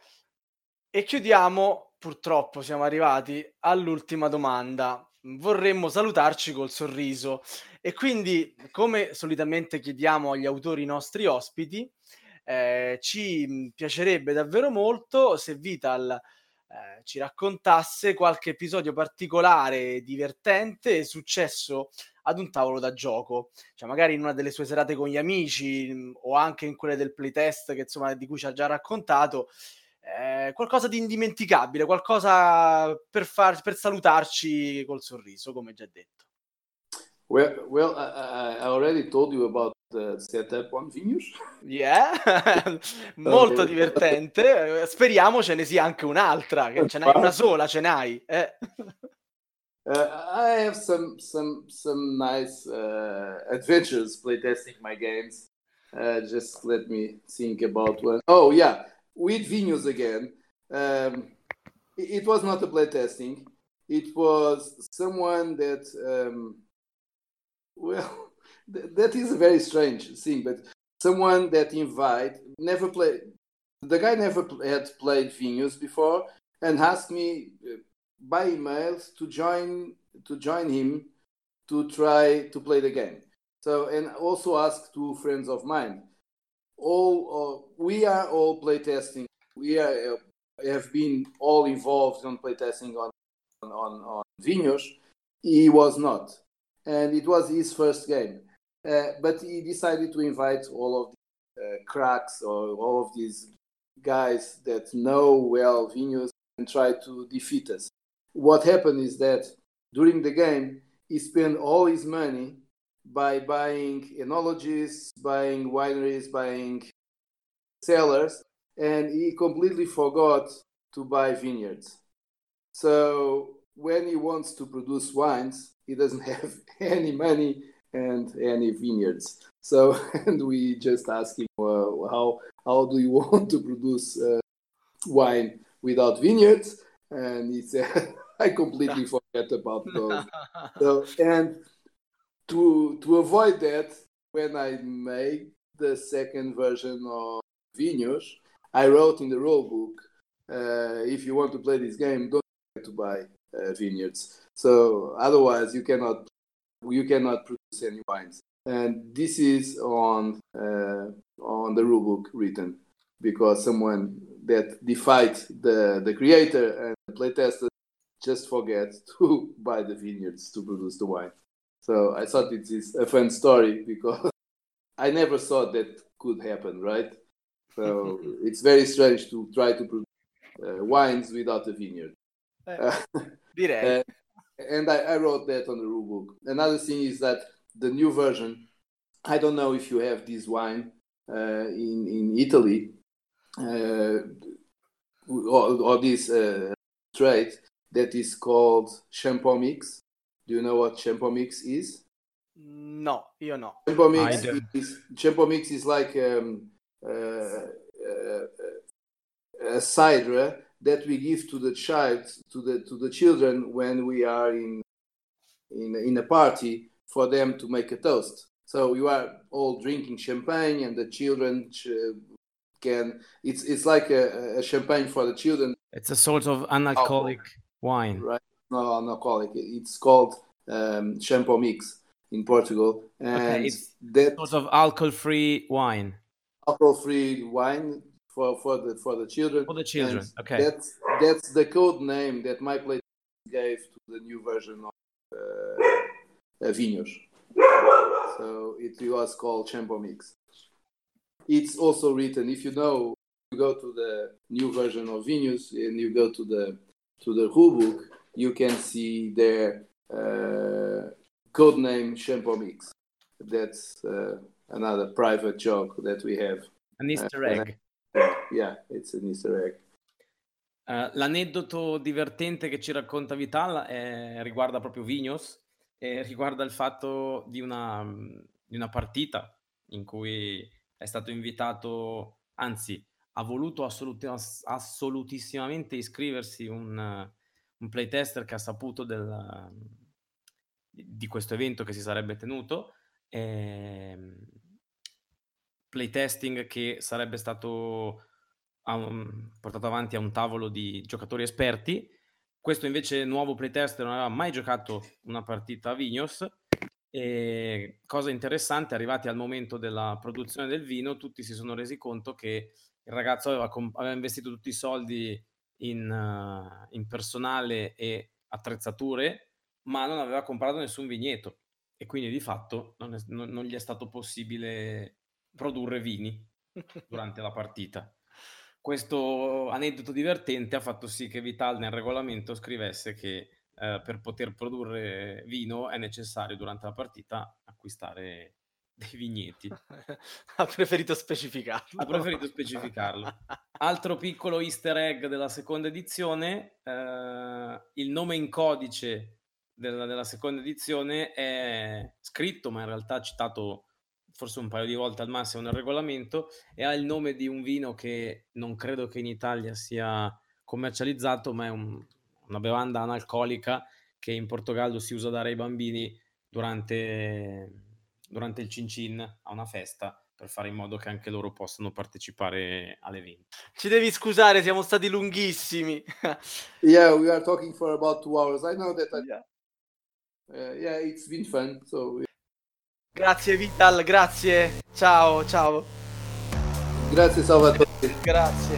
E chiudiamo purtroppo siamo arrivati all'ultima domanda. Vorremmo salutarci col sorriso e quindi, come solitamente chiediamo agli autori nostri ospiti, eh, ci piacerebbe davvero molto se Vital eh, ci raccontasse qualche episodio particolare, divertente successo ad un tavolo da gioco, cioè magari in una delle sue serate con gli amici o anche in quelle del playtest che insomma di cui ci ha già raccontato eh, qualcosa di indimenticabile, qualcosa per, far, per salutarci col sorriso, come già detto. Well, well I, I already told you about on Venus. Yeah, molto divertente. Speriamo ce ne sia anche un'altra, che ce n'hai una sola, ce n'hai. Eh. Uh, I have some some some nice uh, adventures playtesting my games. Uh, just let me think about one. Oh yeah, with Venus again. Um, it, was not a play testing. It was someone that, um, well, that is a very strange thing, but someone that invite never played. The guy never had played Vinhos before and asked me uh, by email to join to join him to try to play the game. So and also asked two friends of mine all uh, we are all playtesting. We are, uh, have been all involved on playtesting on on on Vinhos. He was not, and it was his first game. Uh, but he decided to invite all of the uh, cracks or all of these guys that know well Vinhos and try to defeat us. What happened is that during the game, he spent all his money by buying enologists, buying wineries, buying cellars, and he completely forgot to buy vineyards. So when he wants to produce wines, he doesn't have any money and any vineyards. So and we just ask him, well, how how do you want to produce uh, wine without vineyards? And he said, I completely forget about those. so and to to avoid that, when I made the second version of vineyards, I wrote in the rule book, uh, if you want to play this game, don't to buy uh, vineyards. So otherwise, you cannot you cannot produce any wines. And this is on uh, on the rulebook written because someone that defied the the creator and the playtester just forget to buy the vineyards to produce the wine. So I thought it is a fun story because I never thought that could happen, right? So it's very strange to try to produce uh, wines without a vineyard. Uh, direi. And I, I, wrote that on the rule book. Another thing is that the new version, I don't know if you have this wine uh, in, in Italy uh, or, or, this uh, trade that is called Shampoo Mix. Do you know what Shampoo Mix is? No, io no. Shampoo Mix, is, Shampoo Mix is like um, uh, uh, a cider that we give to the child to the to the children when we are in in in a party for them to make a toast. So you are all drinking champagne and the children can it's it's like a, a champagne for the children. It's a sort of unalcoholic wine. Right. No alcoholic it's called um, shampoo mix in portugal. And okay, it's that sort of alcohol free wine. Alcohol free wine for for the for the children. For the children, and okay. That's that's the code name that my play gave to the new version of uh, Vinhos. So it was called Champo Mix. It's also written. If you know, you go to the new version of Vinhos and you go to the to the rule book, you can see their uh, code name Champo Mix. That's uh, another private joke that we have. An Easter egg. Yeah, it's an Easter egg. Uh, l'aneddoto divertente che ci racconta Vital è, riguarda proprio Vignos e riguarda il fatto di una, di una partita in cui è stato invitato, anzi ha voluto assoluti, assolutissimamente iscriversi un, un playtester che ha saputo del, di questo evento che si sarebbe tenuto. E, ehm, playtesting che sarebbe stato um, portato avanti a un tavolo di giocatori esperti. Questo invece nuovo playtester non aveva mai giocato una partita a Vignos e cosa interessante, arrivati al momento della produzione del vino, tutti si sono resi conto che il ragazzo aveva, comp- aveva investito tutti i soldi in, uh, in, personale e attrezzature, ma non aveva comprato nessun vigneto e quindi di fatto non, è, non, non gli è stato possibile produrre vini durante la partita. Questo aneddoto divertente ha fatto sì che Vital nel regolamento scrivesse che eh, per poter produrre vino è necessario durante la partita acquistare dei vigneti. ha preferito specificarlo. Ha preferito specificarlo. Altro piccolo easter egg della seconda edizione, eh, il nome in codice della, della, seconda edizione è scritto, ma in realtà citato forse un paio di volte al massimo nel regolamento e ha il nome di un vino che non credo che in Italia sia commercializzato, ma è un, una bevanda analcolica che in Portogallo si usa dare ai bambini durante, durante il cincin a una festa per fare in modo che anche loro possano partecipare all'evento. Ci devi scusare, siamo stati lunghissimi. yeah, we are talking for about two hours. I know that. I... Yeah, uh, yeah it's been fun. So Grazie Vital, grazie. Ciao, ciao. Grazie Salvatore. Grazie.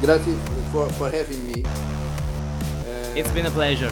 Grazie for, for having me. Uh, It's been a pleasure.